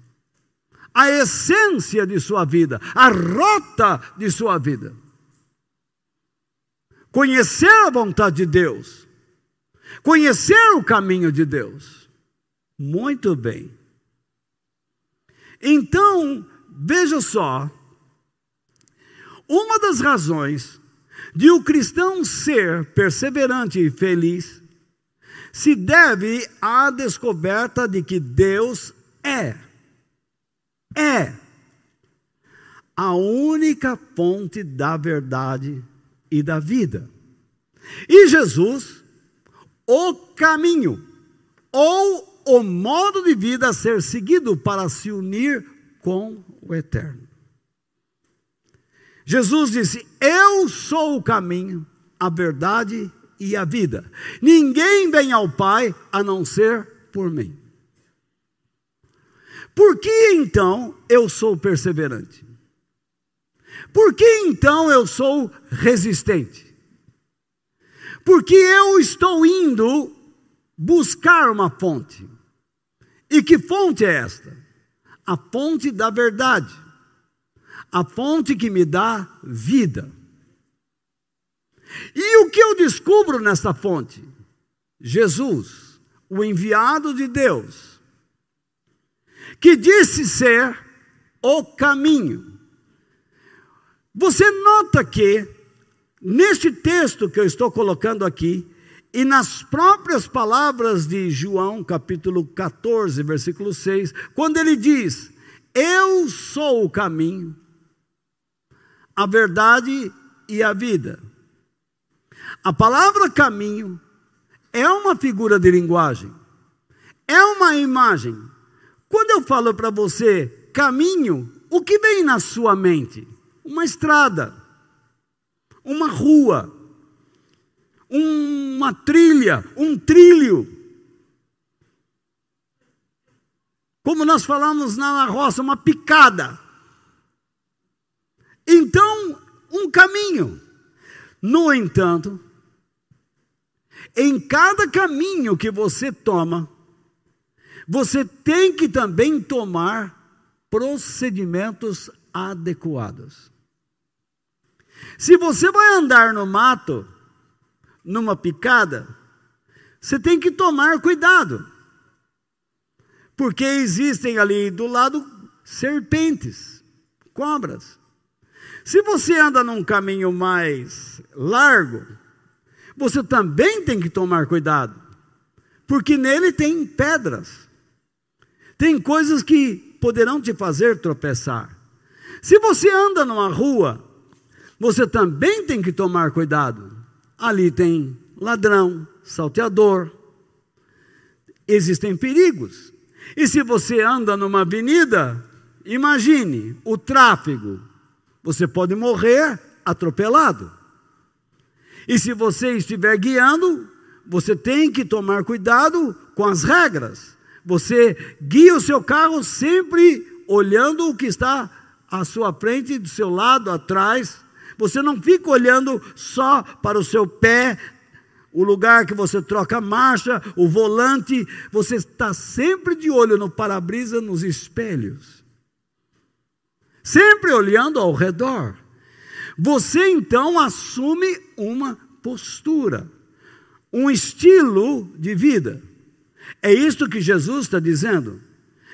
a essência de sua vida, a rota de sua vida. Conhecer a vontade de Deus, conhecer o caminho de Deus. Muito bem. Então, veja só, uma das razões de o cristão ser perseverante e feliz se deve à descoberta de que Deus é, é a única fonte da verdade e da vida. E Jesus, o caminho, ou o modo de vida a ser seguido para se unir com o Eterno. Jesus disse: Eu sou o caminho, a verdade e a vida. Ninguém vem ao Pai a não ser por mim. Por que então eu sou perseverante? Por que então eu sou resistente? Porque eu estou indo buscar uma fonte. E que fonte é esta? A fonte da verdade a fonte que me dá vida. E o que eu descubro nessa fonte? Jesus, o enviado de Deus, que disse ser o caminho. Você nota que, neste texto que eu estou colocando aqui, e nas próprias palavras de João, capítulo 14, versículo 6, quando ele diz: Eu sou o caminho, a verdade e a vida. A palavra caminho é uma figura de linguagem, é uma imagem. Quando eu falo para você caminho, o que vem na sua mente? Uma estrada, uma rua, uma trilha, um trilho. Como nós falamos na roça, uma picada. Então, um caminho. No entanto, em cada caminho que você toma, você tem que também tomar procedimentos adequados. Se você vai andar no mato, numa picada, você tem que tomar cuidado. Porque existem ali do lado serpentes, cobras. Se você anda num caminho mais largo, você também tem que tomar cuidado, porque nele tem pedras, tem coisas que poderão te fazer tropeçar. Se você anda numa rua, você também tem que tomar cuidado. Ali tem ladrão, salteador, existem perigos. E se você anda numa avenida, imagine o tráfego, você pode morrer atropelado. E se você estiver guiando, você tem que tomar cuidado com as regras. Você guia o seu carro sempre olhando o que está à sua frente, do seu lado, atrás. Você não fica olhando só para o seu pé, o lugar que você troca a marcha, o volante. Você está sempre de olho no para-brisa, nos espelhos. Sempre olhando ao redor. Você então assume uma postura, um estilo de vida. É isso que Jesus está dizendo.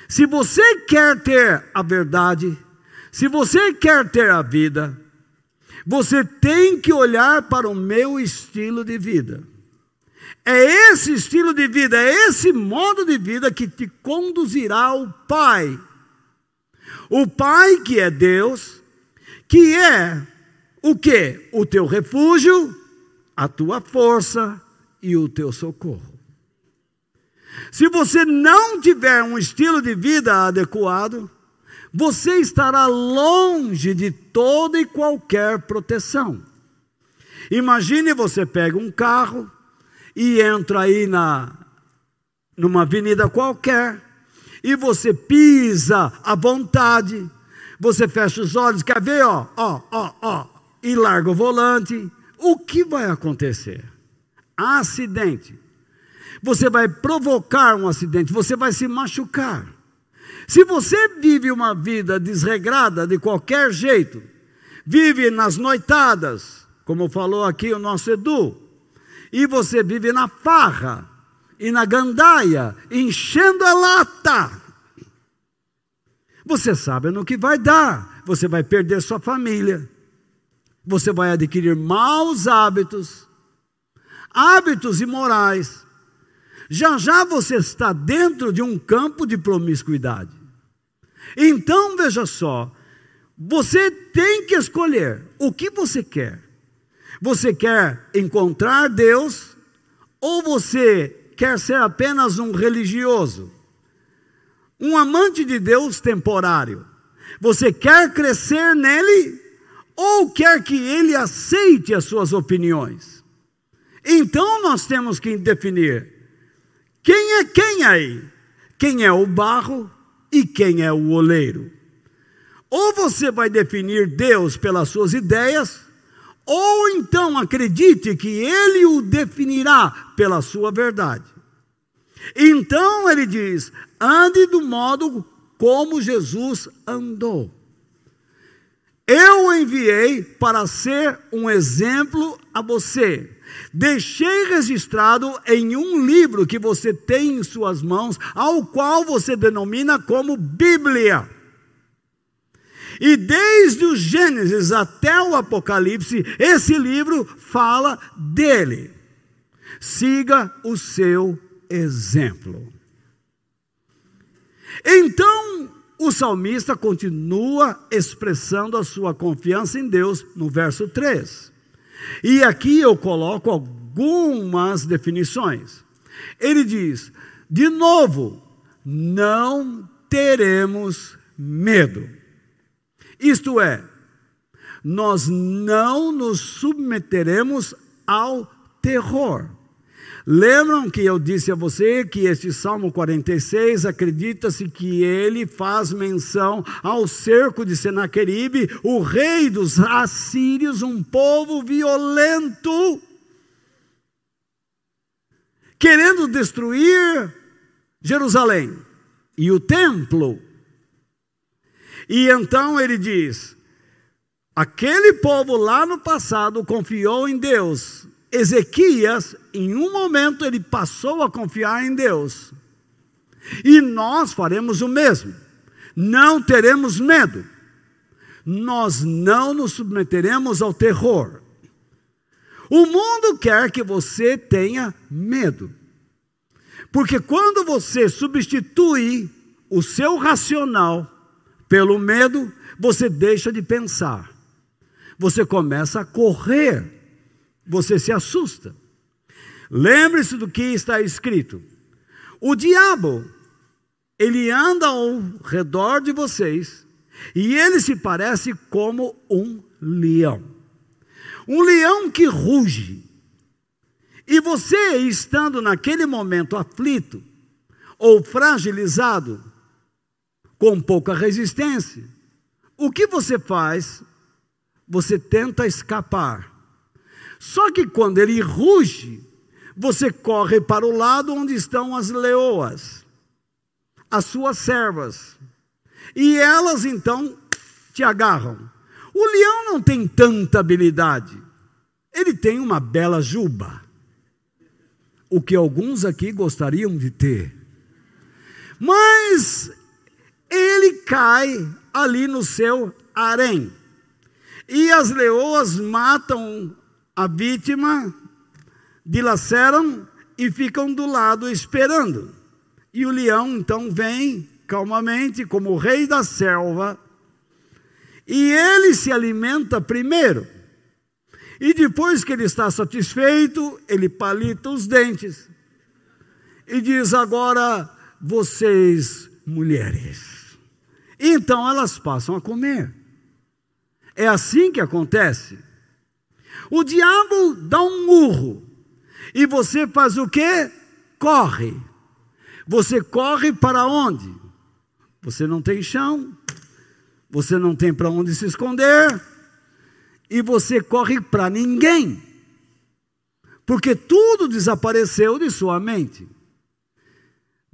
Se você quer ter a verdade, se você quer ter a vida, você tem que olhar para o meu estilo de vida. É esse estilo de vida, é esse modo de vida que te conduzirá ao Pai. O Pai que é Deus, que é o que? O teu refúgio, a tua força e o teu socorro. Se você não tiver um estilo de vida adequado, você estará longe de toda e qualquer proteção. Imagine você pega um carro e entra aí na numa avenida qualquer e você pisa à vontade, você fecha os olhos, quer ver, ó, ó, ó, ó, e larga o volante, o que vai acontecer? Acidente. Você vai provocar um acidente, você vai se machucar. Se você vive uma vida desregrada de qualquer jeito, vive nas noitadas, como falou aqui o nosso Edu, e você vive na farra e na gandaia, enchendo a lata, você sabe no que vai dar. Você vai perder sua família, você vai adquirir maus hábitos, hábitos imorais. Já já você está dentro de um campo de promiscuidade. Então veja só, você tem que escolher o que você quer. Você quer encontrar Deus ou você quer ser apenas um religioso? Um amante de Deus temporário. Você quer crescer nele ou quer que ele aceite as suas opiniões? Então nós temos que definir quem é quem aí? Quem é o barro e quem é o oleiro? Ou você vai definir Deus pelas suas ideias, ou então acredite que ele o definirá pela sua verdade. Então ele diz: ande do modo como Jesus andou. Eu o enviei para ser um exemplo a você. Deixei registrado em um livro que você tem em suas mãos, ao qual você denomina como Bíblia. E desde o Gênesis até o Apocalipse, esse livro fala dele. Siga o seu exemplo. Então, o salmista continua expressando a sua confiança em Deus no verso 3. E aqui eu coloco algumas definições. Ele diz: de novo, não teremos medo. Isto é, nós não nos submeteremos ao terror. Lembram que eu disse a você que este Salmo 46 acredita-se que ele faz menção ao cerco de Senaqueribe, o rei dos assírios, um povo violento, querendo destruir Jerusalém e o templo. E então ele diz: aquele povo lá no passado confiou em Deus, Ezequias, em um momento, ele passou a confiar em Deus. E nós faremos o mesmo. Não teremos medo. nós não nos submeteremos ao terror. O mundo quer que você tenha medo. Porque quando você substitui o seu racional pelo medo, você deixa de pensar. Você começa a correr. Você se assusta. Lembre-se do que está escrito. O diabo, ele anda ao redor de vocês e ele se parece como um leão. Um leão que ruge. E você, estando naquele momento aflito ou fragilizado, com pouca resistência, o que você faz? Você tenta escapar. Só que quando ele ruge, você corre para o lado onde estão as leoas, as suas servas. E elas então te agarram. O leão não tem tanta habilidade. Ele tem uma bela juba. O que alguns aqui gostariam de ter. Mas ele cai ali no seu harém. E as leoas matam a vítima dilaceram e ficam do lado esperando. E o leão então vem calmamente, como o rei da selva, e ele se alimenta primeiro. E depois que ele está satisfeito, ele palita os dentes e diz: Agora vocês, mulheres. Então elas passam a comer. É assim que acontece. O diabo dá um murro e você faz o que? Corre. Você corre para onde? Você não tem chão, você não tem para onde se esconder, e você corre para ninguém, porque tudo desapareceu de sua mente.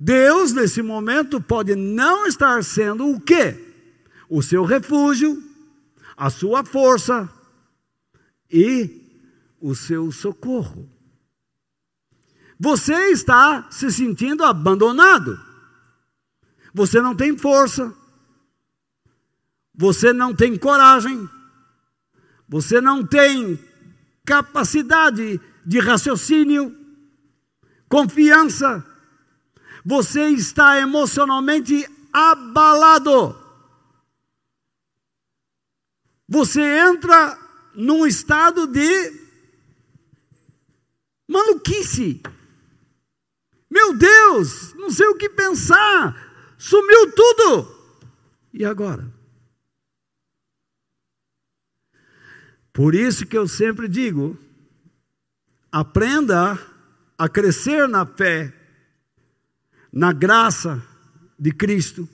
Deus, nesse momento, pode não estar sendo o quê? O seu refúgio, a sua força e o seu socorro. Você está se sentindo abandonado. Você não tem força. Você não tem coragem. Você não tem capacidade de raciocínio, confiança. Você está emocionalmente abalado. Você entra num estado de maluquice. Meu Deus, não sei o que pensar, sumiu tudo. E agora? Por isso que eu sempre digo: aprenda a crescer na fé, na graça de Cristo.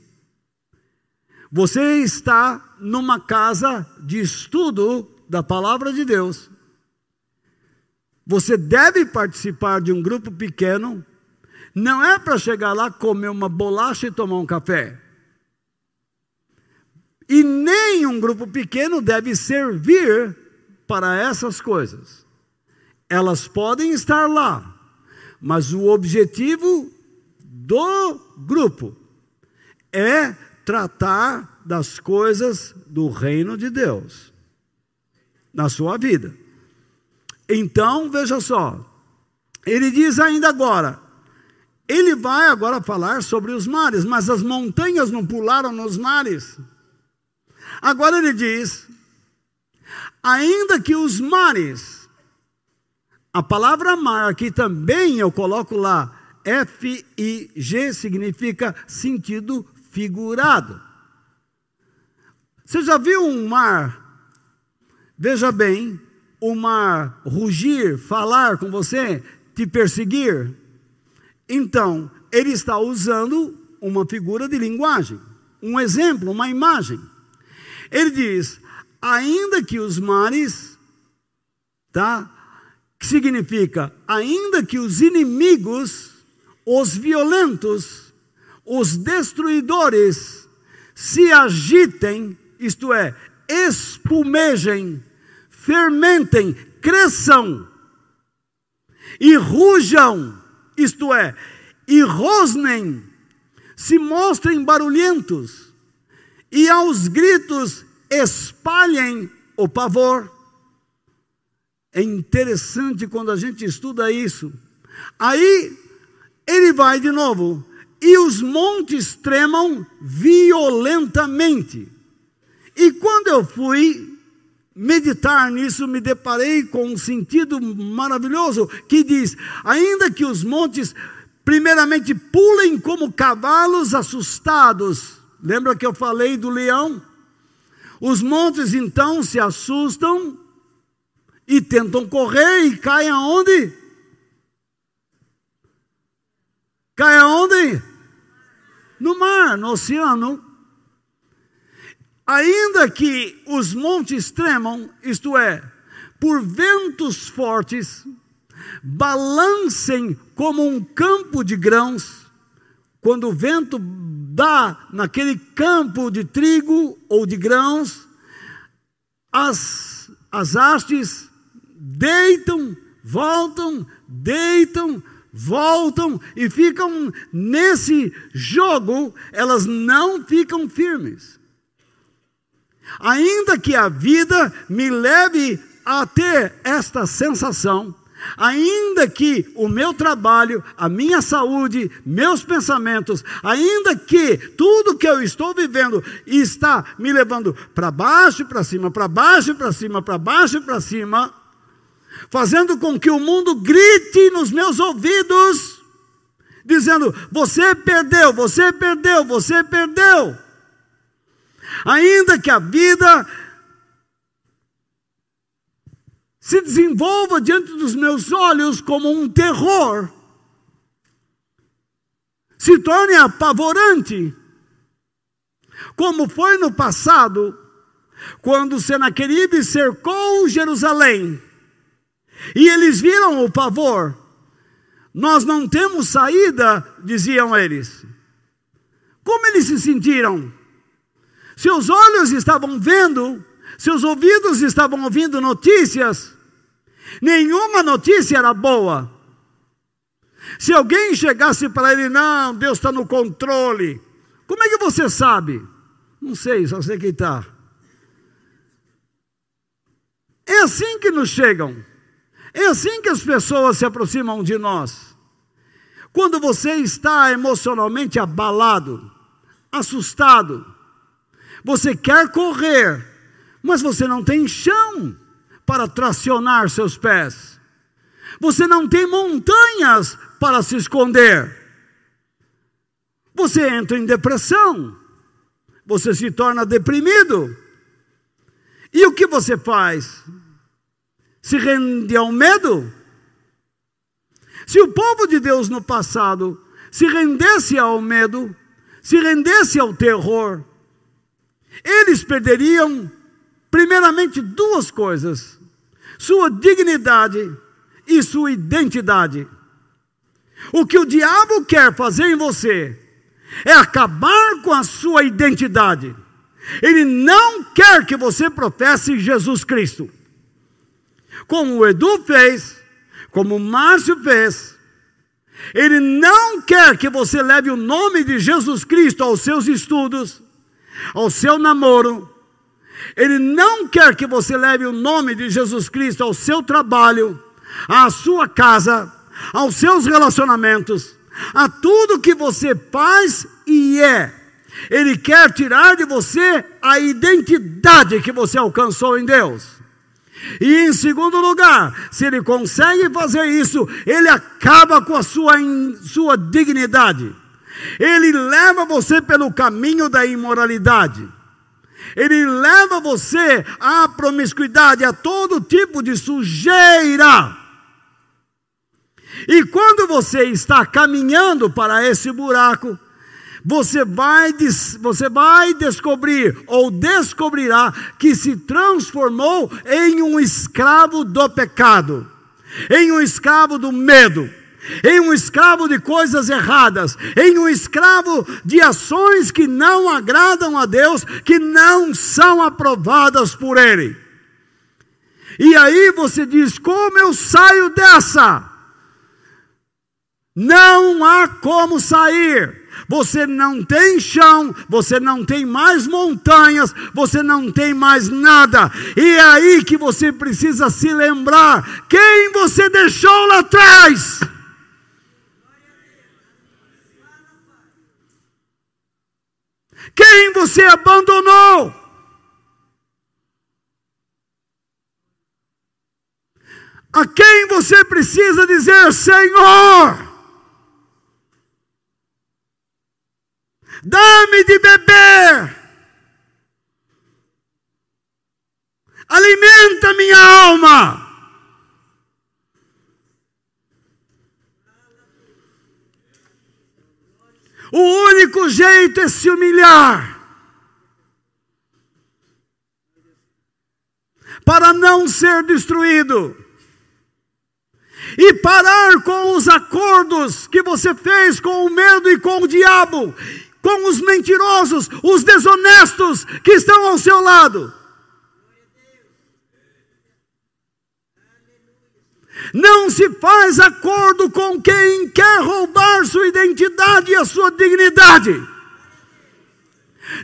Você está numa casa de estudo da palavra de Deus. Você deve participar de um grupo pequeno não é para chegar lá, comer uma bolacha e tomar um café. E nem um grupo pequeno deve servir para essas coisas. Elas podem estar lá, mas o objetivo do grupo é tratar das coisas do reino de Deus na sua vida. Então, veja só, ele diz ainda agora: ele vai agora falar sobre os mares, mas as montanhas não pularam nos mares. Agora ele diz: ainda que os mares, a palavra mar aqui também eu coloco lá, F-I-G significa sentido figurado. Você já viu um mar? Veja bem, o mar rugir, falar com você, te perseguir. Então, ele está usando uma figura de linguagem, um exemplo, uma imagem. Ele diz: ainda que os mares, tá? Que significa, ainda que os inimigos, os violentos, os destruidores, se agitem, isto é, espumejem, fermentem, cresçam e rujam isto é, e rosnem, se mostrem barulhentos, e aos gritos espalhem o pavor. É interessante quando a gente estuda isso. Aí ele vai de novo. E os montes tremam violentamente. E quando eu fui meditar nisso, me deparei com um sentido maravilhoso que diz: ainda que os montes, primeiramente, pulem como cavalos assustados. Lembra que eu falei do leão? Os montes então se assustam e tentam correr e caem aonde? Cai aonde? No mar, no oceano. Ainda que os montes tremam, isto é, por ventos fortes, balancem como um campo de grãos, quando o vento dá naquele campo de trigo ou de grãos, as, as hastes deitam, voltam, deitam, voltam e ficam nesse jogo, elas não ficam firmes. Ainda que a vida me leve a ter esta sensação, ainda que o meu trabalho, a minha saúde, meus pensamentos, ainda que tudo que eu estou vivendo está me levando para baixo, para cima, para baixo, para cima, para baixo, para cima, fazendo com que o mundo grite nos meus ouvidos, dizendo: Você perdeu, você perdeu, você perdeu. Ainda que a vida se desenvolva diante dos meus olhos como um terror, se torne apavorante, como foi no passado, quando Senaqueribe cercou Jerusalém, e eles viram o pavor. Nós não temos saída, diziam eles. Como eles se sentiram? Seus olhos estavam vendo, seus ouvidos estavam ouvindo notícias, nenhuma notícia era boa. Se alguém chegasse para ele, não, Deus está no controle, como é que você sabe? Não sei, só sei quem está. É assim que nos chegam, é assim que as pessoas se aproximam de nós. Quando você está emocionalmente abalado, assustado, você quer correr, mas você não tem chão para tracionar seus pés. Você não tem montanhas para se esconder. Você entra em depressão. Você se torna deprimido. E o que você faz? Se rende ao medo? Se o povo de Deus no passado se rendesse ao medo, se rendesse ao terror, eles perderiam, primeiramente, duas coisas: sua dignidade e sua identidade. O que o diabo quer fazer em você é acabar com a sua identidade. Ele não quer que você professe Jesus Cristo. Como o Edu fez, como o Márcio fez, ele não quer que você leve o nome de Jesus Cristo aos seus estudos, ao seu namoro, Ele não quer que você leve o nome de Jesus Cristo ao seu trabalho, à sua casa, aos seus relacionamentos, a tudo que você faz e é. Ele quer tirar de você a identidade que você alcançou em Deus. E em segundo lugar, se ele consegue fazer isso, ele acaba com a sua, sua dignidade. Ele leva você pelo caminho da imoralidade. Ele leva você à promiscuidade, a todo tipo de sujeira. E quando você está caminhando para esse buraco, você vai, você vai descobrir ou descobrirá que se transformou em um escravo do pecado, em um escravo do medo em um escravo de coisas erradas, em um escravo de ações que não agradam a Deus, que não são aprovadas por Ele. E aí você diz: como eu saio dessa? Não há como sair. Você não tem chão, você não tem mais montanhas, você não tem mais nada. E é aí que você precisa se lembrar quem você deixou lá atrás. Quem você abandonou? A quem você precisa dizer, Senhor? Dá-me de beber. Alimenta minha alma. O único jeito é se humilhar. Para não ser destruído. E parar com os acordos que você fez com o medo e com o diabo com os mentirosos, os desonestos que estão ao seu lado. Não se faz acordo com quem quer roubar sua identidade e a sua dignidade.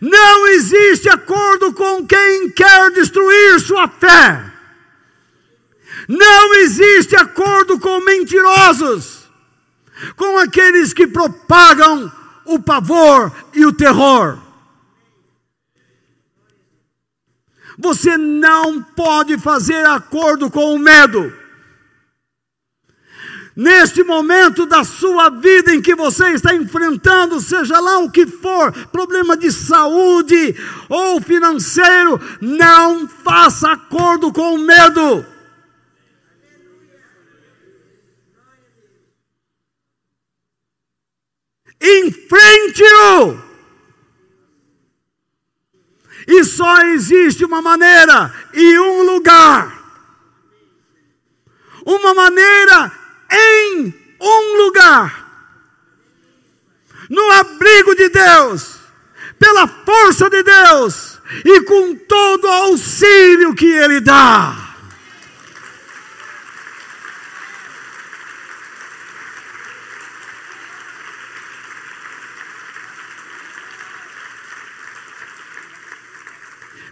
Não existe acordo com quem quer destruir sua fé. Não existe acordo com mentirosos, com aqueles que propagam o pavor e o terror. Você não pode fazer acordo com o medo. Neste momento da sua vida em que você está enfrentando, seja lá o que for, problema de saúde ou financeiro, não faça acordo com o medo. Enfrente-o! E só existe uma maneira e um lugar. Uma maneira em um lugar. No abrigo de Deus, pela força de Deus e com todo o auxílio que Ele dá.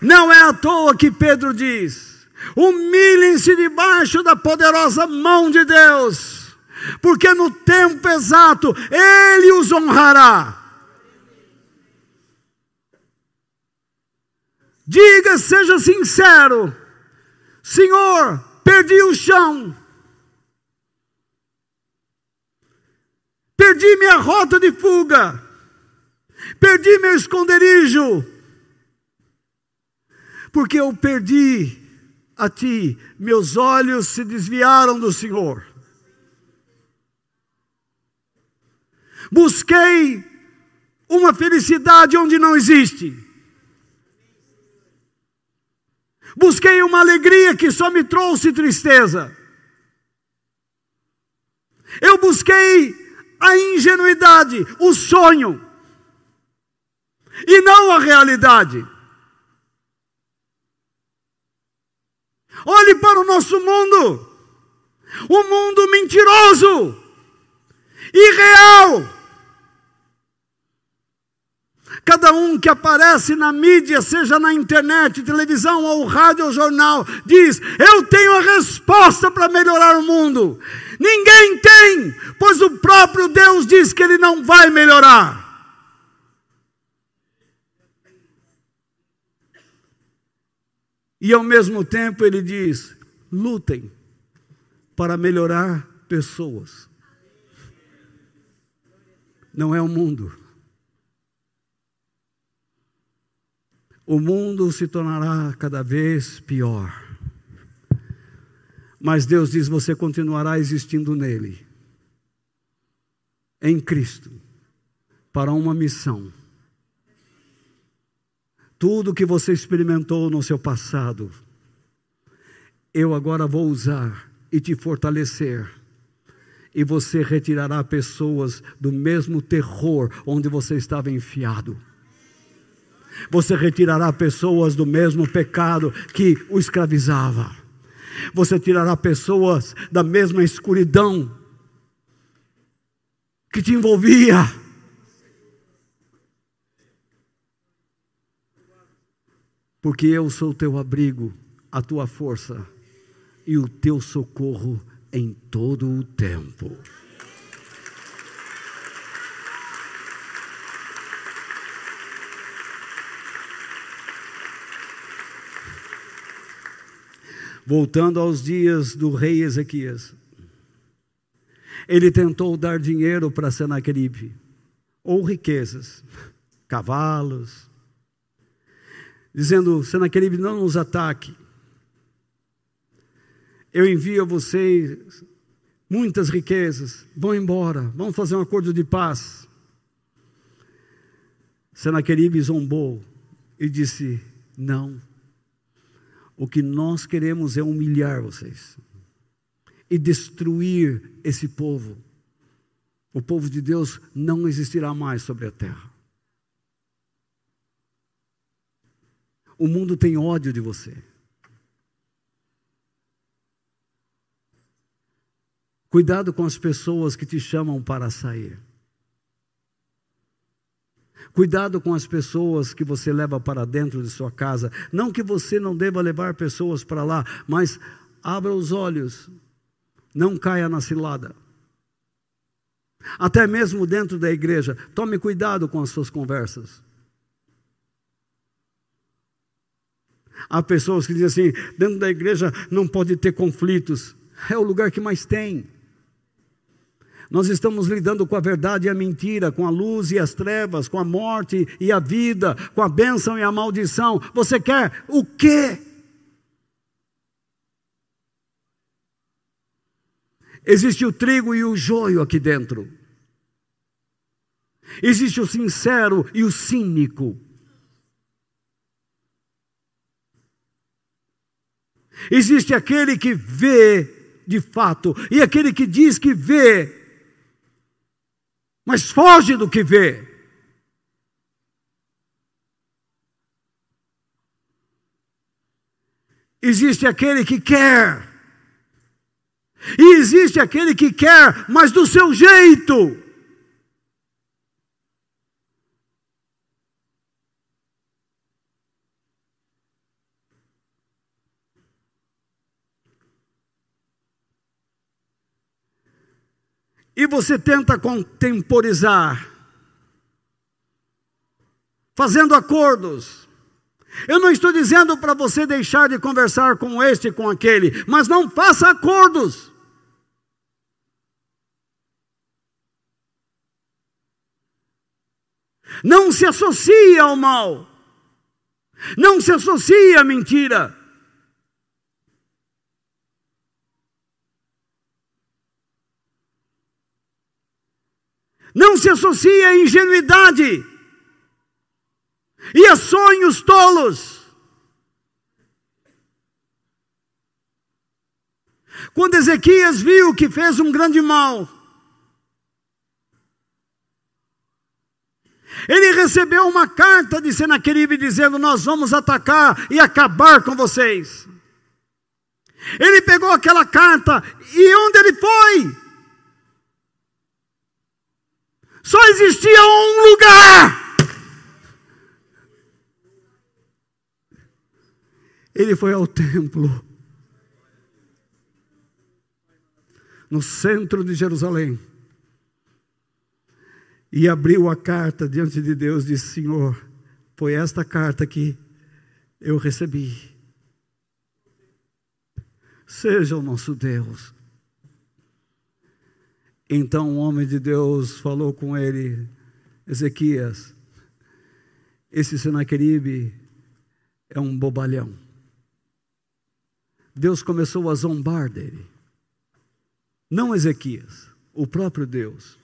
Não é à toa que Pedro diz: humilhem-se debaixo da poderosa mão de Deus, porque no tempo exato Ele os honrará. Diga, seja sincero, Senhor, perdi o chão, perdi minha rota de fuga, perdi meu esconderijo porque eu perdi a ti, meus olhos se desviaram do Senhor. Busquei uma felicidade onde não existe. Busquei uma alegria que só me trouxe tristeza. Eu busquei a ingenuidade, o sonho, e não a realidade. Olhe para o nosso mundo. O um mundo mentiroso, irreal. Cada um que aparece na mídia, seja na internet, televisão ou rádio ou jornal, diz: Eu tenho a resposta para melhorar o mundo. Ninguém tem, pois o próprio Deus diz que ele não vai melhorar. E ao mesmo tempo ele diz: lutem para melhorar pessoas. Não é o mundo. O mundo se tornará cada vez pior. Mas Deus diz: você continuará existindo nele, em Cristo, para uma missão tudo que você experimentou no seu passado, eu agora vou usar e te fortalecer. E você retirará pessoas do mesmo terror onde você estava enfiado. Você retirará pessoas do mesmo pecado que o escravizava. Você tirará pessoas da mesma escuridão que te envolvia porque eu sou o teu abrigo, a tua força e o teu socorro em todo o tempo. Voltando aos dias do rei Ezequias, ele tentou dar dinheiro para Senaqueribe, ou riquezas, cavalos, dizendo: Senaqueribe, não nos ataque. Eu envio a vocês muitas riquezas, vão embora, vamos fazer um acordo de paz. Senaqueribe zombou e disse: Não. O que nós queremos é humilhar vocês e destruir esse povo. O povo de Deus não existirá mais sobre a terra. O mundo tem ódio de você. Cuidado com as pessoas que te chamam para sair. Cuidado com as pessoas que você leva para dentro de sua casa. Não que você não deva levar pessoas para lá, mas abra os olhos, não caia na cilada. Até mesmo dentro da igreja, tome cuidado com as suas conversas. Há pessoas que dizem assim: dentro da igreja não pode ter conflitos. É o lugar que mais tem. Nós estamos lidando com a verdade e a mentira, com a luz e as trevas, com a morte e a vida, com a bênção e a maldição. Você quer o quê? Existe o trigo e o joio aqui dentro. Existe o sincero e o cínico. Existe aquele que vê de fato e aquele que diz que vê mas foge do que vê. Existe aquele que quer, e existe aquele que quer, mas do seu jeito. E você tenta contemporizar, fazendo acordos. Eu não estou dizendo para você deixar de conversar com este e com aquele, mas não faça acordos. Não se associe ao mal. Não se associe à mentira. Não se associa a ingenuidade e a sonhos tolos. Quando Ezequias viu que fez um grande mal, ele recebeu uma carta de Senaqueribe dizendo: Nós vamos atacar e acabar com vocês. Ele pegou aquela carta e onde ele foi? Só existia um lugar. Ele foi ao templo, no centro de Jerusalém, e abriu a carta diante de Deus e disse: Senhor, foi esta carta que eu recebi. Seja o nosso Deus então o homem de Deus falou com ele, Ezequias, esse Senaqueribe é um bobalhão. Deus começou a zombar dele. Não Ezequias, o próprio Deus.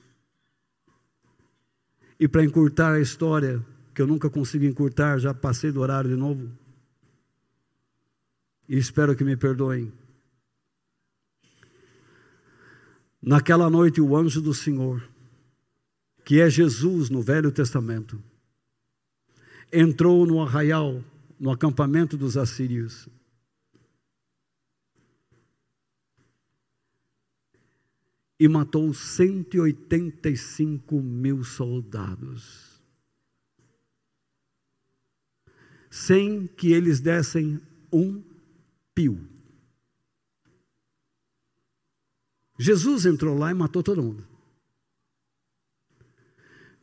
E para encurtar a história, que eu nunca consigo encurtar, já passei do horário de novo. E espero que me perdoem. Naquela noite, o anjo do Senhor, que é Jesus no Velho Testamento, entrou no arraial, no acampamento dos assírios. E matou 185 mil soldados. sem que eles dessem um pio. Jesus entrou lá e matou todo mundo.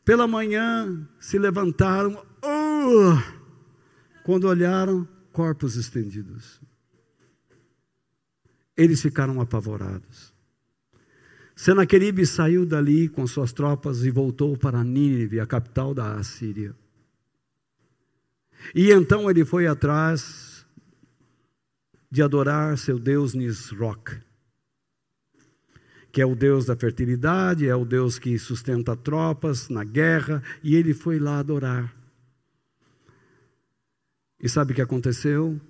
Pela manhã se levantaram, oh, quando olharam, corpos estendidos. Eles ficaram apavorados. Senaqueribe saiu dali com suas tropas e voltou para Nínive, a capital da Assíria. E então ele foi atrás de adorar seu Deus Nisroch, que é o Deus da fertilidade, é o Deus que sustenta tropas na guerra, e ele foi lá adorar. E sabe o que aconteceu?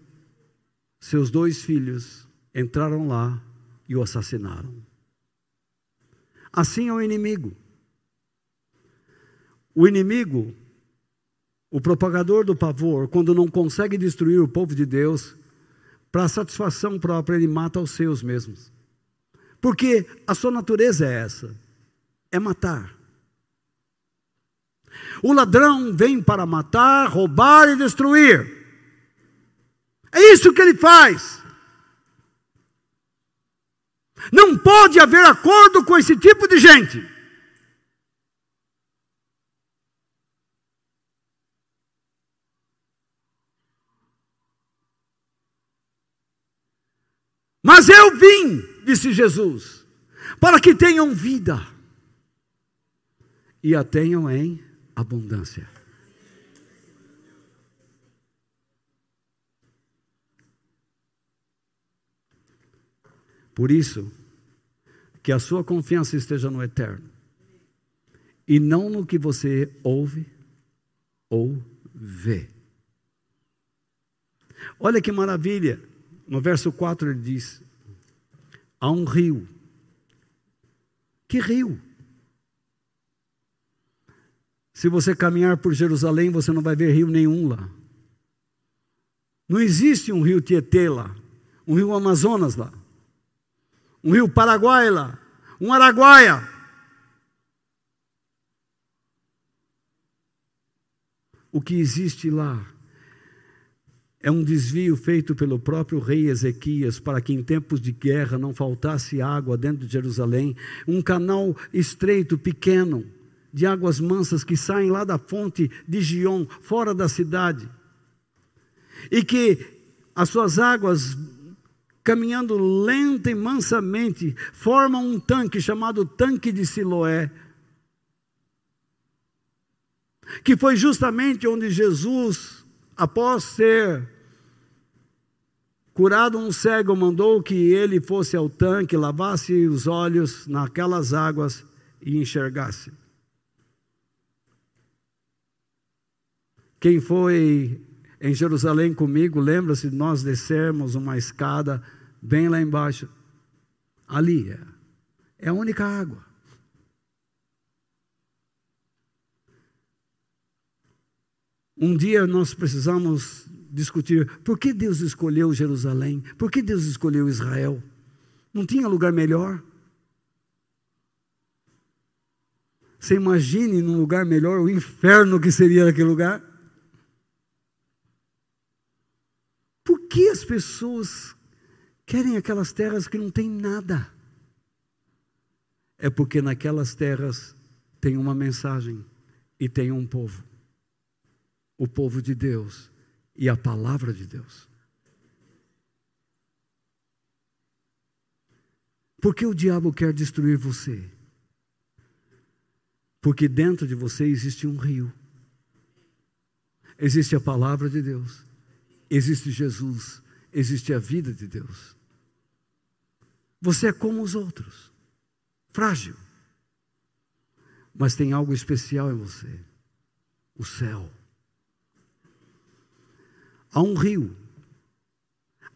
Seus dois filhos entraram lá e o assassinaram. Assim é o inimigo. O inimigo, o propagador do pavor, quando não consegue destruir o povo de Deus, para satisfação própria, ele mata os seus mesmos. Porque a sua natureza é essa: é matar. O ladrão vem para matar, roubar e destruir. É isso que ele faz. Não pode haver acordo com esse tipo de gente. Mas eu vim, disse Jesus, para que tenham vida e a tenham em abundância. Por isso, que a sua confiança esteja no eterno e não no que você ouve ou vê. Olha que maravilha, no verso 4 ele diz: há um rio. Que rio? Se você caminhar por Jerusalém, você não vai ver rio nenhum lá. Não existe um rio Tietê lá, um rio Amazonas lá um rio Paraguai lá, um Araguaia. O que existe lá é um desvio feito pelo próprio rei Ezequias para que em tempos de guerra não faltasse água dentro de Jerusalém, um canal estreito, pequeno, de águas mansas que saem lá da fonte de Gion, fora da cidade. E que as suas águas caminhando lenta e mansamente, forma um tanque chamado tanque de Siloé, que foi justamente onde Jesus, após ser curado um cego, mandou que ele fosse ao tanque, lavasse os olhos naquelas águas e enxergasse. Quem foi em Jerusalém comigo, lembra-se de nós descermos uma escada bem lá embaixo. Ali é, é a única água. Um dia nós precisamos discutir por que Deus escolheu Jerusalém, por que Deus escolheu Israel. Não tinha lugar melhor? Você imagine num lugar melhor o inferno que seria aquele lugar? Por que as pessoas querem aquelas terras que não tem nada. É porque naquelas terras tem uma mensagem e tem um povo. O povo de Deus e a palavra de Deus. Por que o diabo quer destruir você? Porque dentro de você existe um rio. Existe a palavra de Deus. Existe Jesus. Existe a vida de Deus. Você é como os outros, frágil. Mas tem algo especial em você: o céu. Há um rio,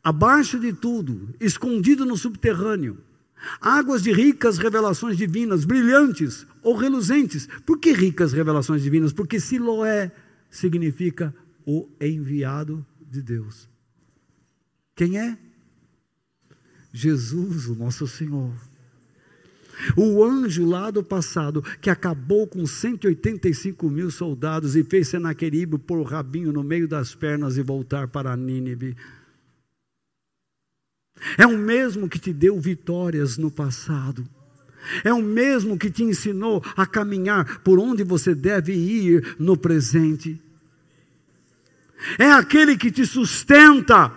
abaixo de tudo, escondido no subterrâneo, águas de ricas revelações divinas, brilhantes ou reluzentes. Por que ricas revelações divinas? Porque Siloé significa o enviado de Deus. Quem é? Jesus, o nosso Senhor. O anjo lá do passado, que acabou com 185 mil soldados e fez Senaqueribe pôr o rabinho no meio das pernas e voltar para Nínive. É o mesmo que te deu vitórias no passado. É o mesmo que te ensinou a caminhar por onde você deve ir no presente. É aquele que te sustenta,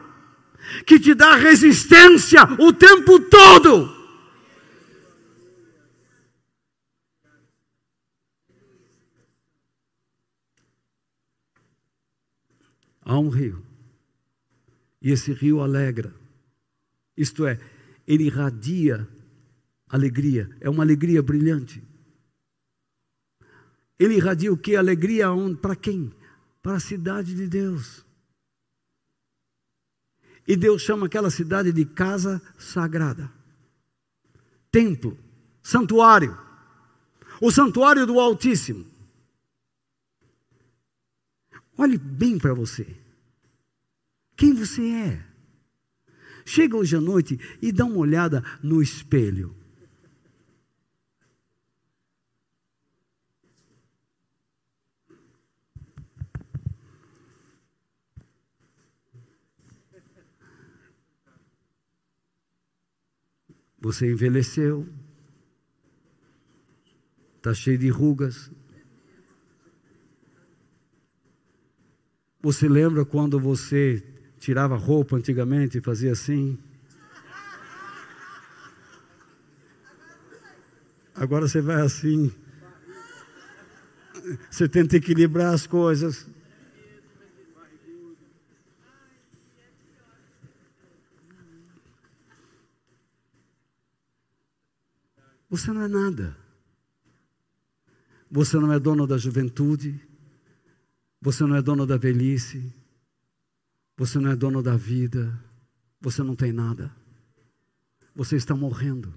que te dá resistência o tempo todo. Há um rio, e esse rio alegra, isto é, ele irradia alegria, é uma alegria brilhante. Ele irradia o que? Alegria para quem? Para a cidade de Deus. E Deus chama aquela cidade de casa sagrada, templo, santuário, o santuário do Altíssimo. Olhe bem para você. Quem você é? Chega hoje à noite e dá uma olhada no espelho. Você envelheceu, está cheio de rugas. Você lembra quando você tirava roupa antigamente e fazia assim? Agora você vai assim. Você tenta equilibrar as coisas. Você não é nada. Você não é dono da juventude. Você não é dono da velhice. Você não é dono da vida. Você não tem nada. Você está morrendo.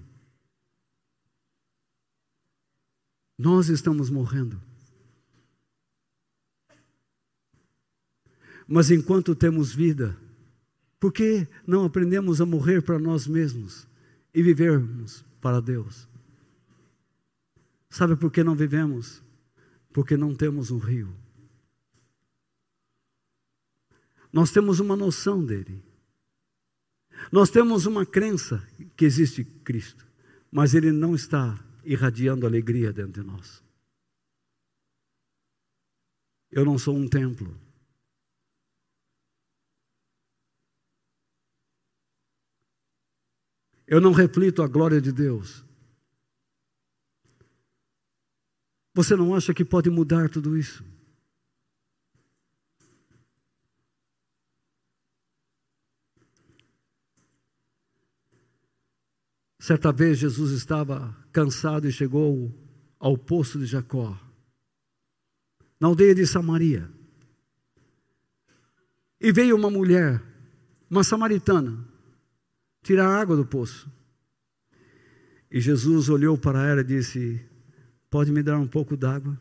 Nós estamos morrendo. Mas enquanto temos vida, por que não aprendemos a morrer para nós mesmos e vivermos para Deus? Sabe por que não vivemos? Porque não temos um rio. Nós temos uma noção dele. Nós temos uma crença que existe Cristo, mas ele não está irradiando alegria dentro de nós. Eu não sou um templo. Eu não reflito a glória de Deus. Você não acha que pode mudar tudo isso? Certa vez Jesus estava cansado e chegou ao poço de Jacó, na aldeia de Samaria. E veio uma mulher, uma samaritana, tirar água do poço. E Jesus olhou para ela e disse: Pode me dar um pouco d'água?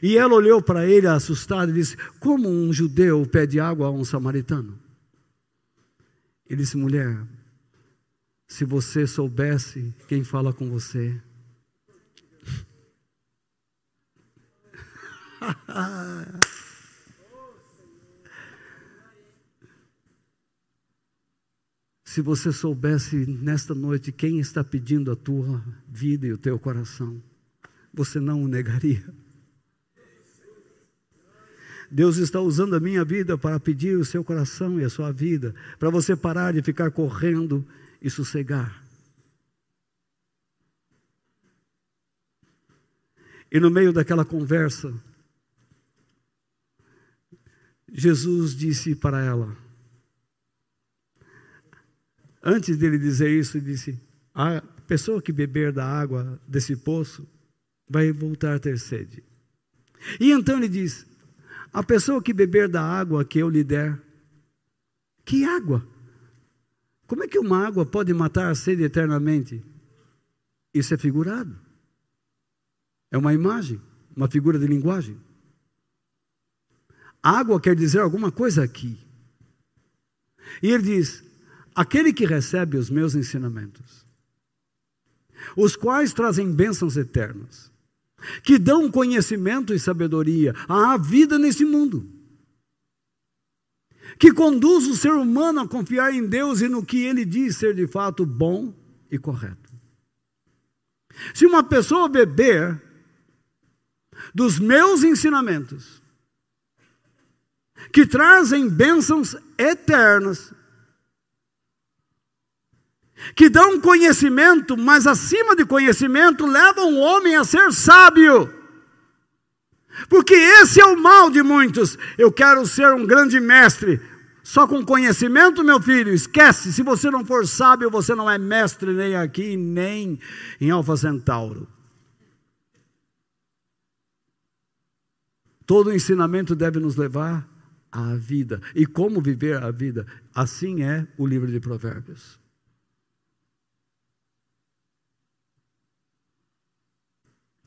E ela olhou para ele assustada e disse: Como um judeu pede água a um samaritano? Ele disse: Mulher, se você soubesse quem fala com você. Se você soubesse nesta noite quem está pedindo a tua vida e o teu coração, você não o negaria. Deus está usando a minha vida para pedir o seu coração e a sua vida, para você parar de ficar correndo e sossegar. E no meio daquela conversa, Jesus disse para ela: Antes dele dizer isso, ele disse: A pessoa que beber da água desse poço vai voltar a ter sede. E então ele diz: A pessoa que beber da água que eu lhe der, que água? Como é que uma água pode matar a sede eternamente? Isso é figurado. É uma imagem, uma figura de linguagem. Água quer dizer alguma coisa aqui. E ele diz: aquele que recebe os meus ensinamentos, os quais trazem bênçãos eternas, que dão conhecimento e sabedoria à vida nesse mundo, que conduz o ser humano a confiar em Deus e no que ele diz ser de fato bom e correto. Se uma pessoa beber dos meus ensinamentos, que trazem bênçãos eternas, que dão conhecimento, mas acima de conhecimento, levam o homem a ser sábio. Porque esse é o mal de muitos. Eu quero ser um grande mestre. Só com conhecimento, meu filho, esquece. Se você não for sábio, você não é mestre nem aqui, nem em Alfa Centauro. Todo ensinamento deve nos levar à vida. E como viver a vida? Assim é o livro de Provérbios.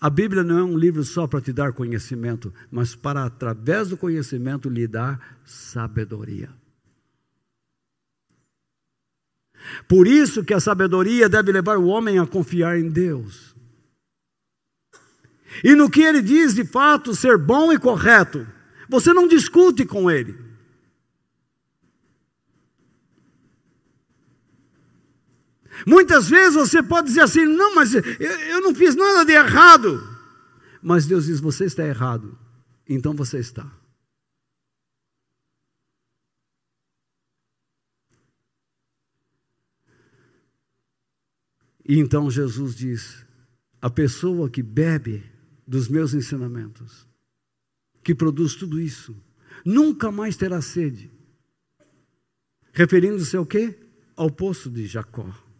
A Bíblia não é um livro só para te dar conhecimento, mas para, através do conhecimento, lhe dar sabedoria. Por isso que a sabedoria deve levar o homem a confiar em Deus. E no que ele diz de fato ser bom e correto, você não discute com ele. Muitas vezes você pode dizer assim: não, mas eu, eu não fiz nada de errado. Mas Deus diz: você está errado. Então você está. E então Jesus diz: a pessoa que bebe dos meus ensinamentos, que produz tudo isso, nunca mais terá sede. Referindo-se ao quê? Ao poço de Jacó.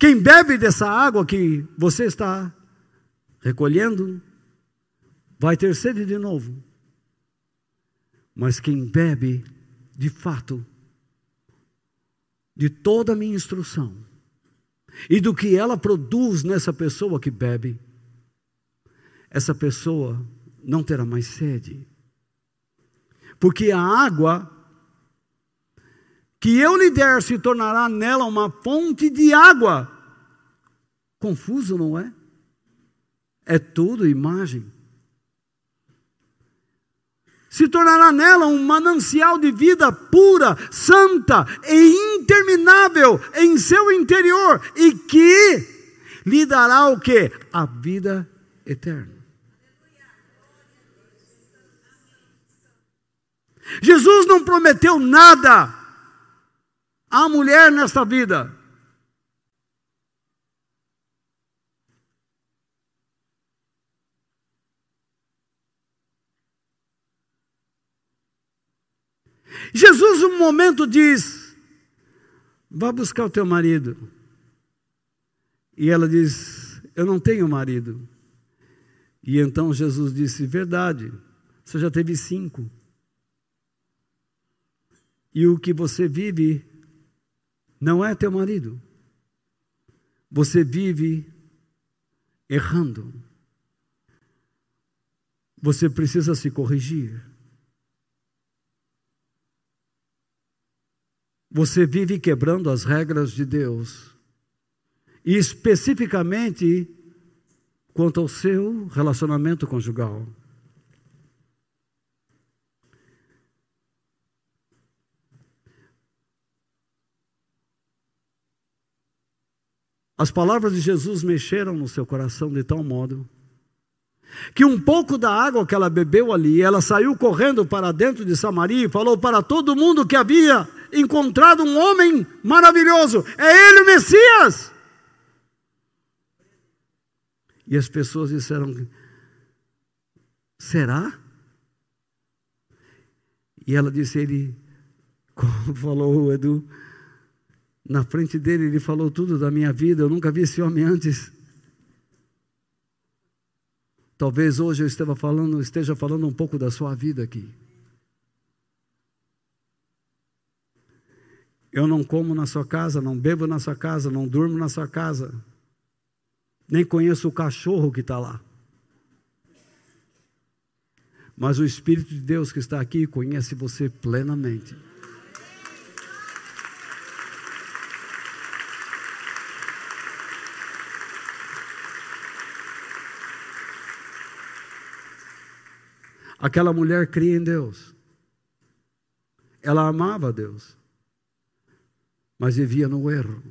Quem bebe dessa água que você está recolhendo, vai ter sede de novo. Mas quem bebe, de fato, de toda a minha instrução e do que ela produz nessa pessoa que bebe, essa pessoa não terá mais sede. Porque a água que eu lhe der se tornará nela uma fonte de água. Confuso, não é? É tudo imagem. Se tornará nela um manancial de vida pura, santa e interminável em seu interior e que lhe dará o que? A vida eterna. Jesus não prometeu nada à mulher nesta vida. Jesus, um momento, diz: Vá buscar o teu marido. E ela diz: Eu não tenho marido. E então Jesus disse: Verdade, você já teve cinco. E o que você vive não é teu marido. Você vive errando. Você precisa se corrigir. Você vive quebrando as regras de Deus. E especificamente quanto ao seu relacionamento conjugal. As palavras de Jesus mexeram no seu coração de tal modo que um pouco da água que ela bebeu ali, ela saiu correndo para dentro de Samaria e falou para todo mundo que havia encontrado um homem maravilhoso: é ele o Messias. E as pessoas disseram: será? E ela disse: ele, como falou o Edu, na frente dele, ele falou tudo da minha vida. Eu nunca vi esse homem antes. Talvez hoje eu esteja falando, esteja falando um pouco da sua vida aqui. Eu não como na sua casa, não bebo na sua casa, não durmo na sua casa, nem conheço o cachorro que está lá. Mas o Espírito de Deus que está aqui conhece você plenamente. Aquela mulher cria em Deus. Ela amava Deus, mas vivia no erro.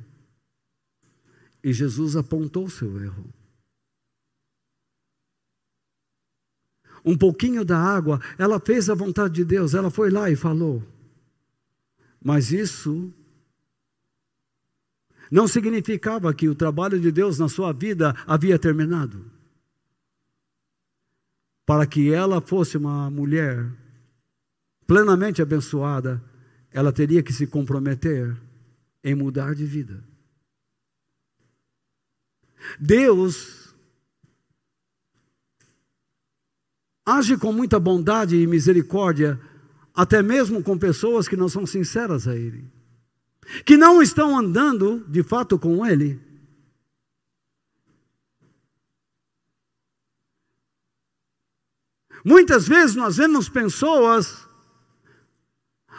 E Jesus apontou seu erro. Um pouquinho da água, ela fez a vontade de Deus, ela foi lá e falou. Mas isso não significava que o trabalho de Deus na sua vida havia terminado para que ela fosse uma mulher plenamente abençoada, ela teria que se comprometer em mudar de vida. Deus age com muita bondade e misericórdia, até mesmo com pessoas que não são sinceras a Ele, que não estão andando de fato com Ele. Muitas vezes nós vemos pessoas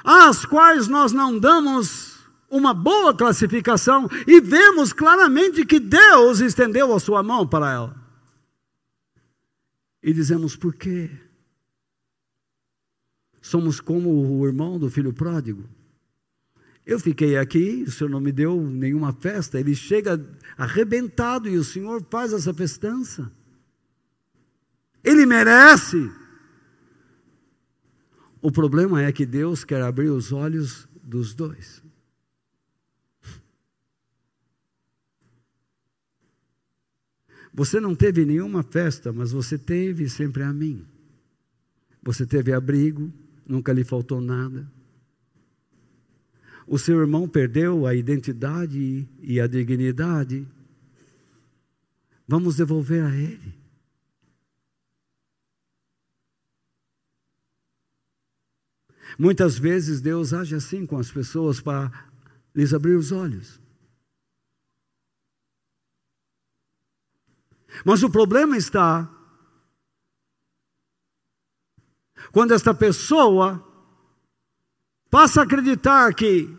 às quais nós não damos uma boa classificação e vemos claramente que Deus estendeu a sua mão para ela. E dizemos por quê? Somos como o irmão do filho pródigo. Eu fiquei aqui, o senhor não me deu nenhuma festa, ele chega arrebentado e o senhor faz essa festança. Ele merece. O problema é que Deus quer abrir os olhos dos dois. Você não teve nenhuma festa, mas você teve sempre a mim. Você teve abrigo, nunca lhe faltou nada. O seu irmão perdeu a identidade e a dignidade. Vamos devolver a ele. Muitas vezes Deus age assim com as pessoas para lhes abrir os olhos. Mas o problema está quando esta pessoa passa a acreditar que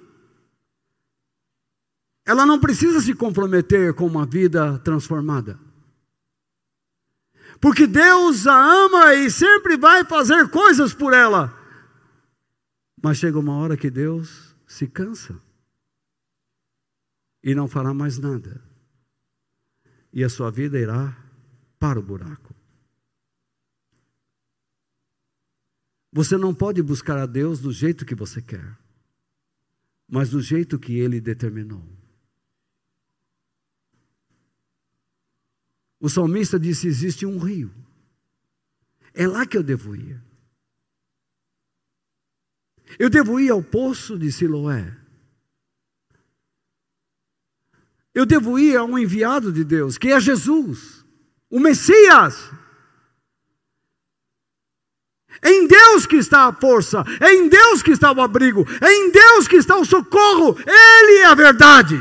ela não precisa se comprometer com uma vida transformada. Porque Deus a ama e sempre vai fazer coisas por ela. Mas chega uma hora que Deus se cansa e não fará mais nada. E a sua vida irá para o buraco. Você não pode buscar a Deus do jeito que você quer, mas do jeito que Ele determinou. O salmista disse: existe um rio, é lá que eu devo ir. Eu devo ir ao poço de Siloé. Eu devo ir a um enviado de Deus, que é Jesus, o Messias. É em Deus que está a força, é em Deus que está o abrigo, é em Deus que está o socorro, Ele é a verdade.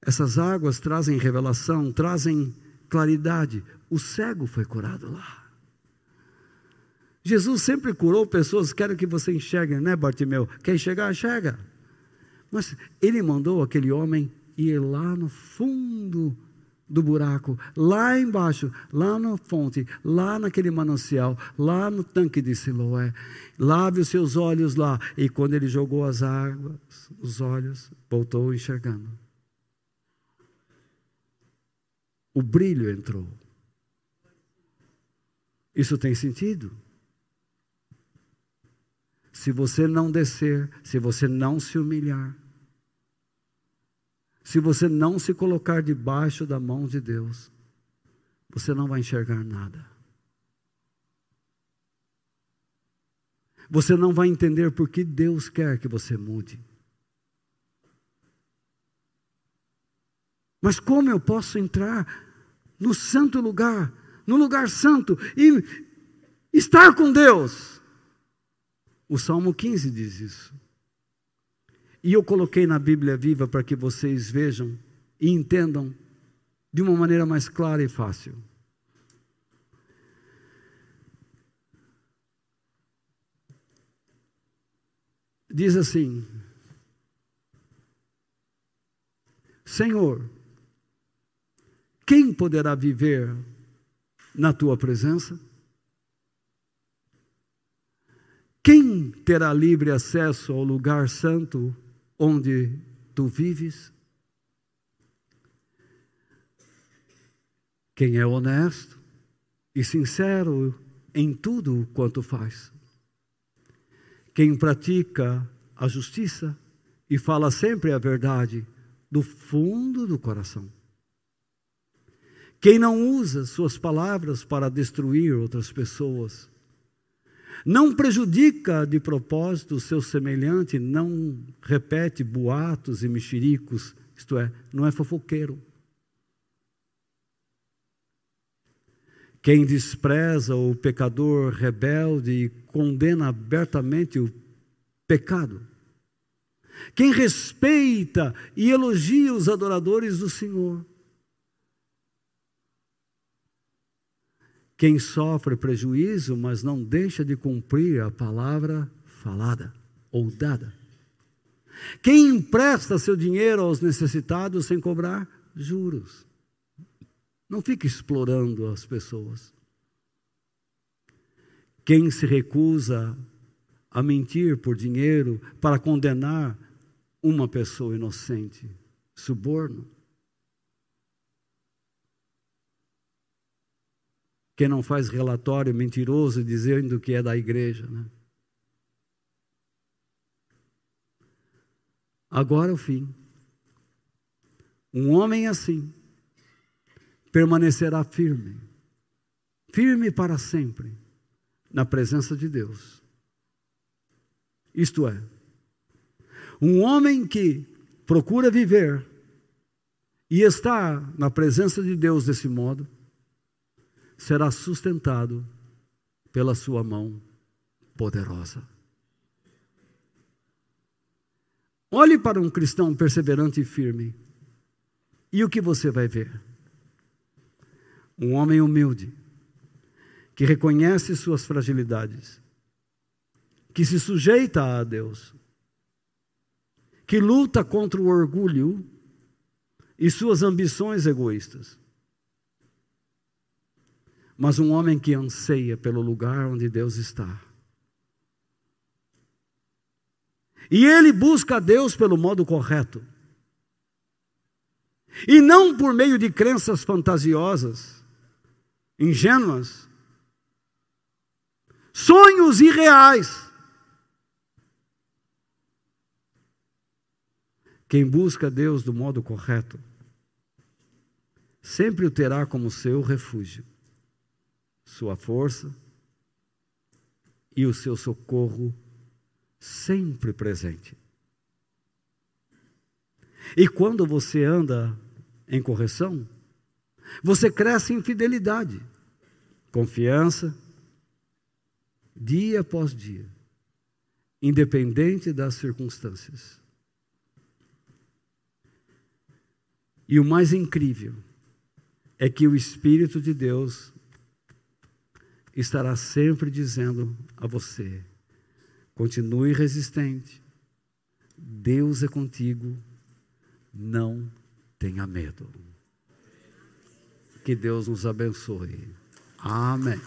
Essas águas trazem revelação, trazem claridade. O cego foi curado lá. Jesus sempre curou pessoas, quero que você enxergue, né, Bartimeu? Quer enxergar? Enxerga. Mas ele mandou aquele homem ir lá no fundo do buraco, lá embaixo, lá na fonte, lá naquele manancial, lá no tanque de Siloé. Lave os seus olhos lá. E quando ele jogou as águas, os olhos, voltou enxergando. O brilho entrou. Isso tem sentido? Se você não descer, se você não se humilhar, se você não se colocar debaixo da mão de Deus, você não vai enxergar nada. Você não vai entender por que Deus quer que você mude. Mas como eu posso entrar no santo lugar, no lugar santo e estar com Deus? O Salmo 15 diz isso. E eu coloquei na Bíblia viva para que vocês vejam e entendam de uma maneira mais clara e fácil. Diz assim: Senhor, quem poderá viver na tua presença? Quem terá livre acesso ao lugar santo onde tu vives? Quem é honesto e sincero em tudo quanto faz. Quem pratica a justiça e fala sempre a verdade do fundo do coração. Quem não usa suas palavras para destruir outras pessoas não prejudica de propósito o seu semelhante, não repete boatos e mexericos, isto é, não é fofoqueiro. Quem despreza o pecador rebelde e condena abertamente o pecado. Quem respeita e elogia os adoradores do Senhor. Quem sofre prejuízo, mas não deixa de cumprir a palavra falada ou dada. Quem empresta seu dinheiro aos necessitados sem cobrar juros. Não fique explorando as pessoas. Quem se recusa a mentir por dinheiro para condenar uma pessoa inocente, suborno. Quem não faz relatório mentiroso dizendo que é da igreja. Né? Agora o fim. Um homem assim permanecerá firme, firme para sempre, na presença de Deus. Isto é, um homem que procura viver e está na presença de Deus desse modo, será sustentado pela sua mão poderosa. Olhe para um cristão perseverante e firme, e o que você vai ver? Um homem humilde, que reconhece suas fragilidades, que se sujeita a Deus, que luta contra o orgulho e suas ambições egoístas mas um homem que anseia pelo lugar onde Deus está. E ele busca a Deus pelo modo correto. E não por meio de crenças fantasiosas, ingênuas, sonhos irreais. Quem busca Deus do modo correto, sempre o terá como seu refúgio sua força e o seu socorro sempre presente. E quando você anda em correção, você cresce em fidelidade, confiança, dia após dia, independente das circunstâncias. E o mais incrível é que o Espírito de Deus estará sempre dizendo a você: continue resistente, Deus é contigo, não tenha medo. Que Deus nos abençoe. Amém.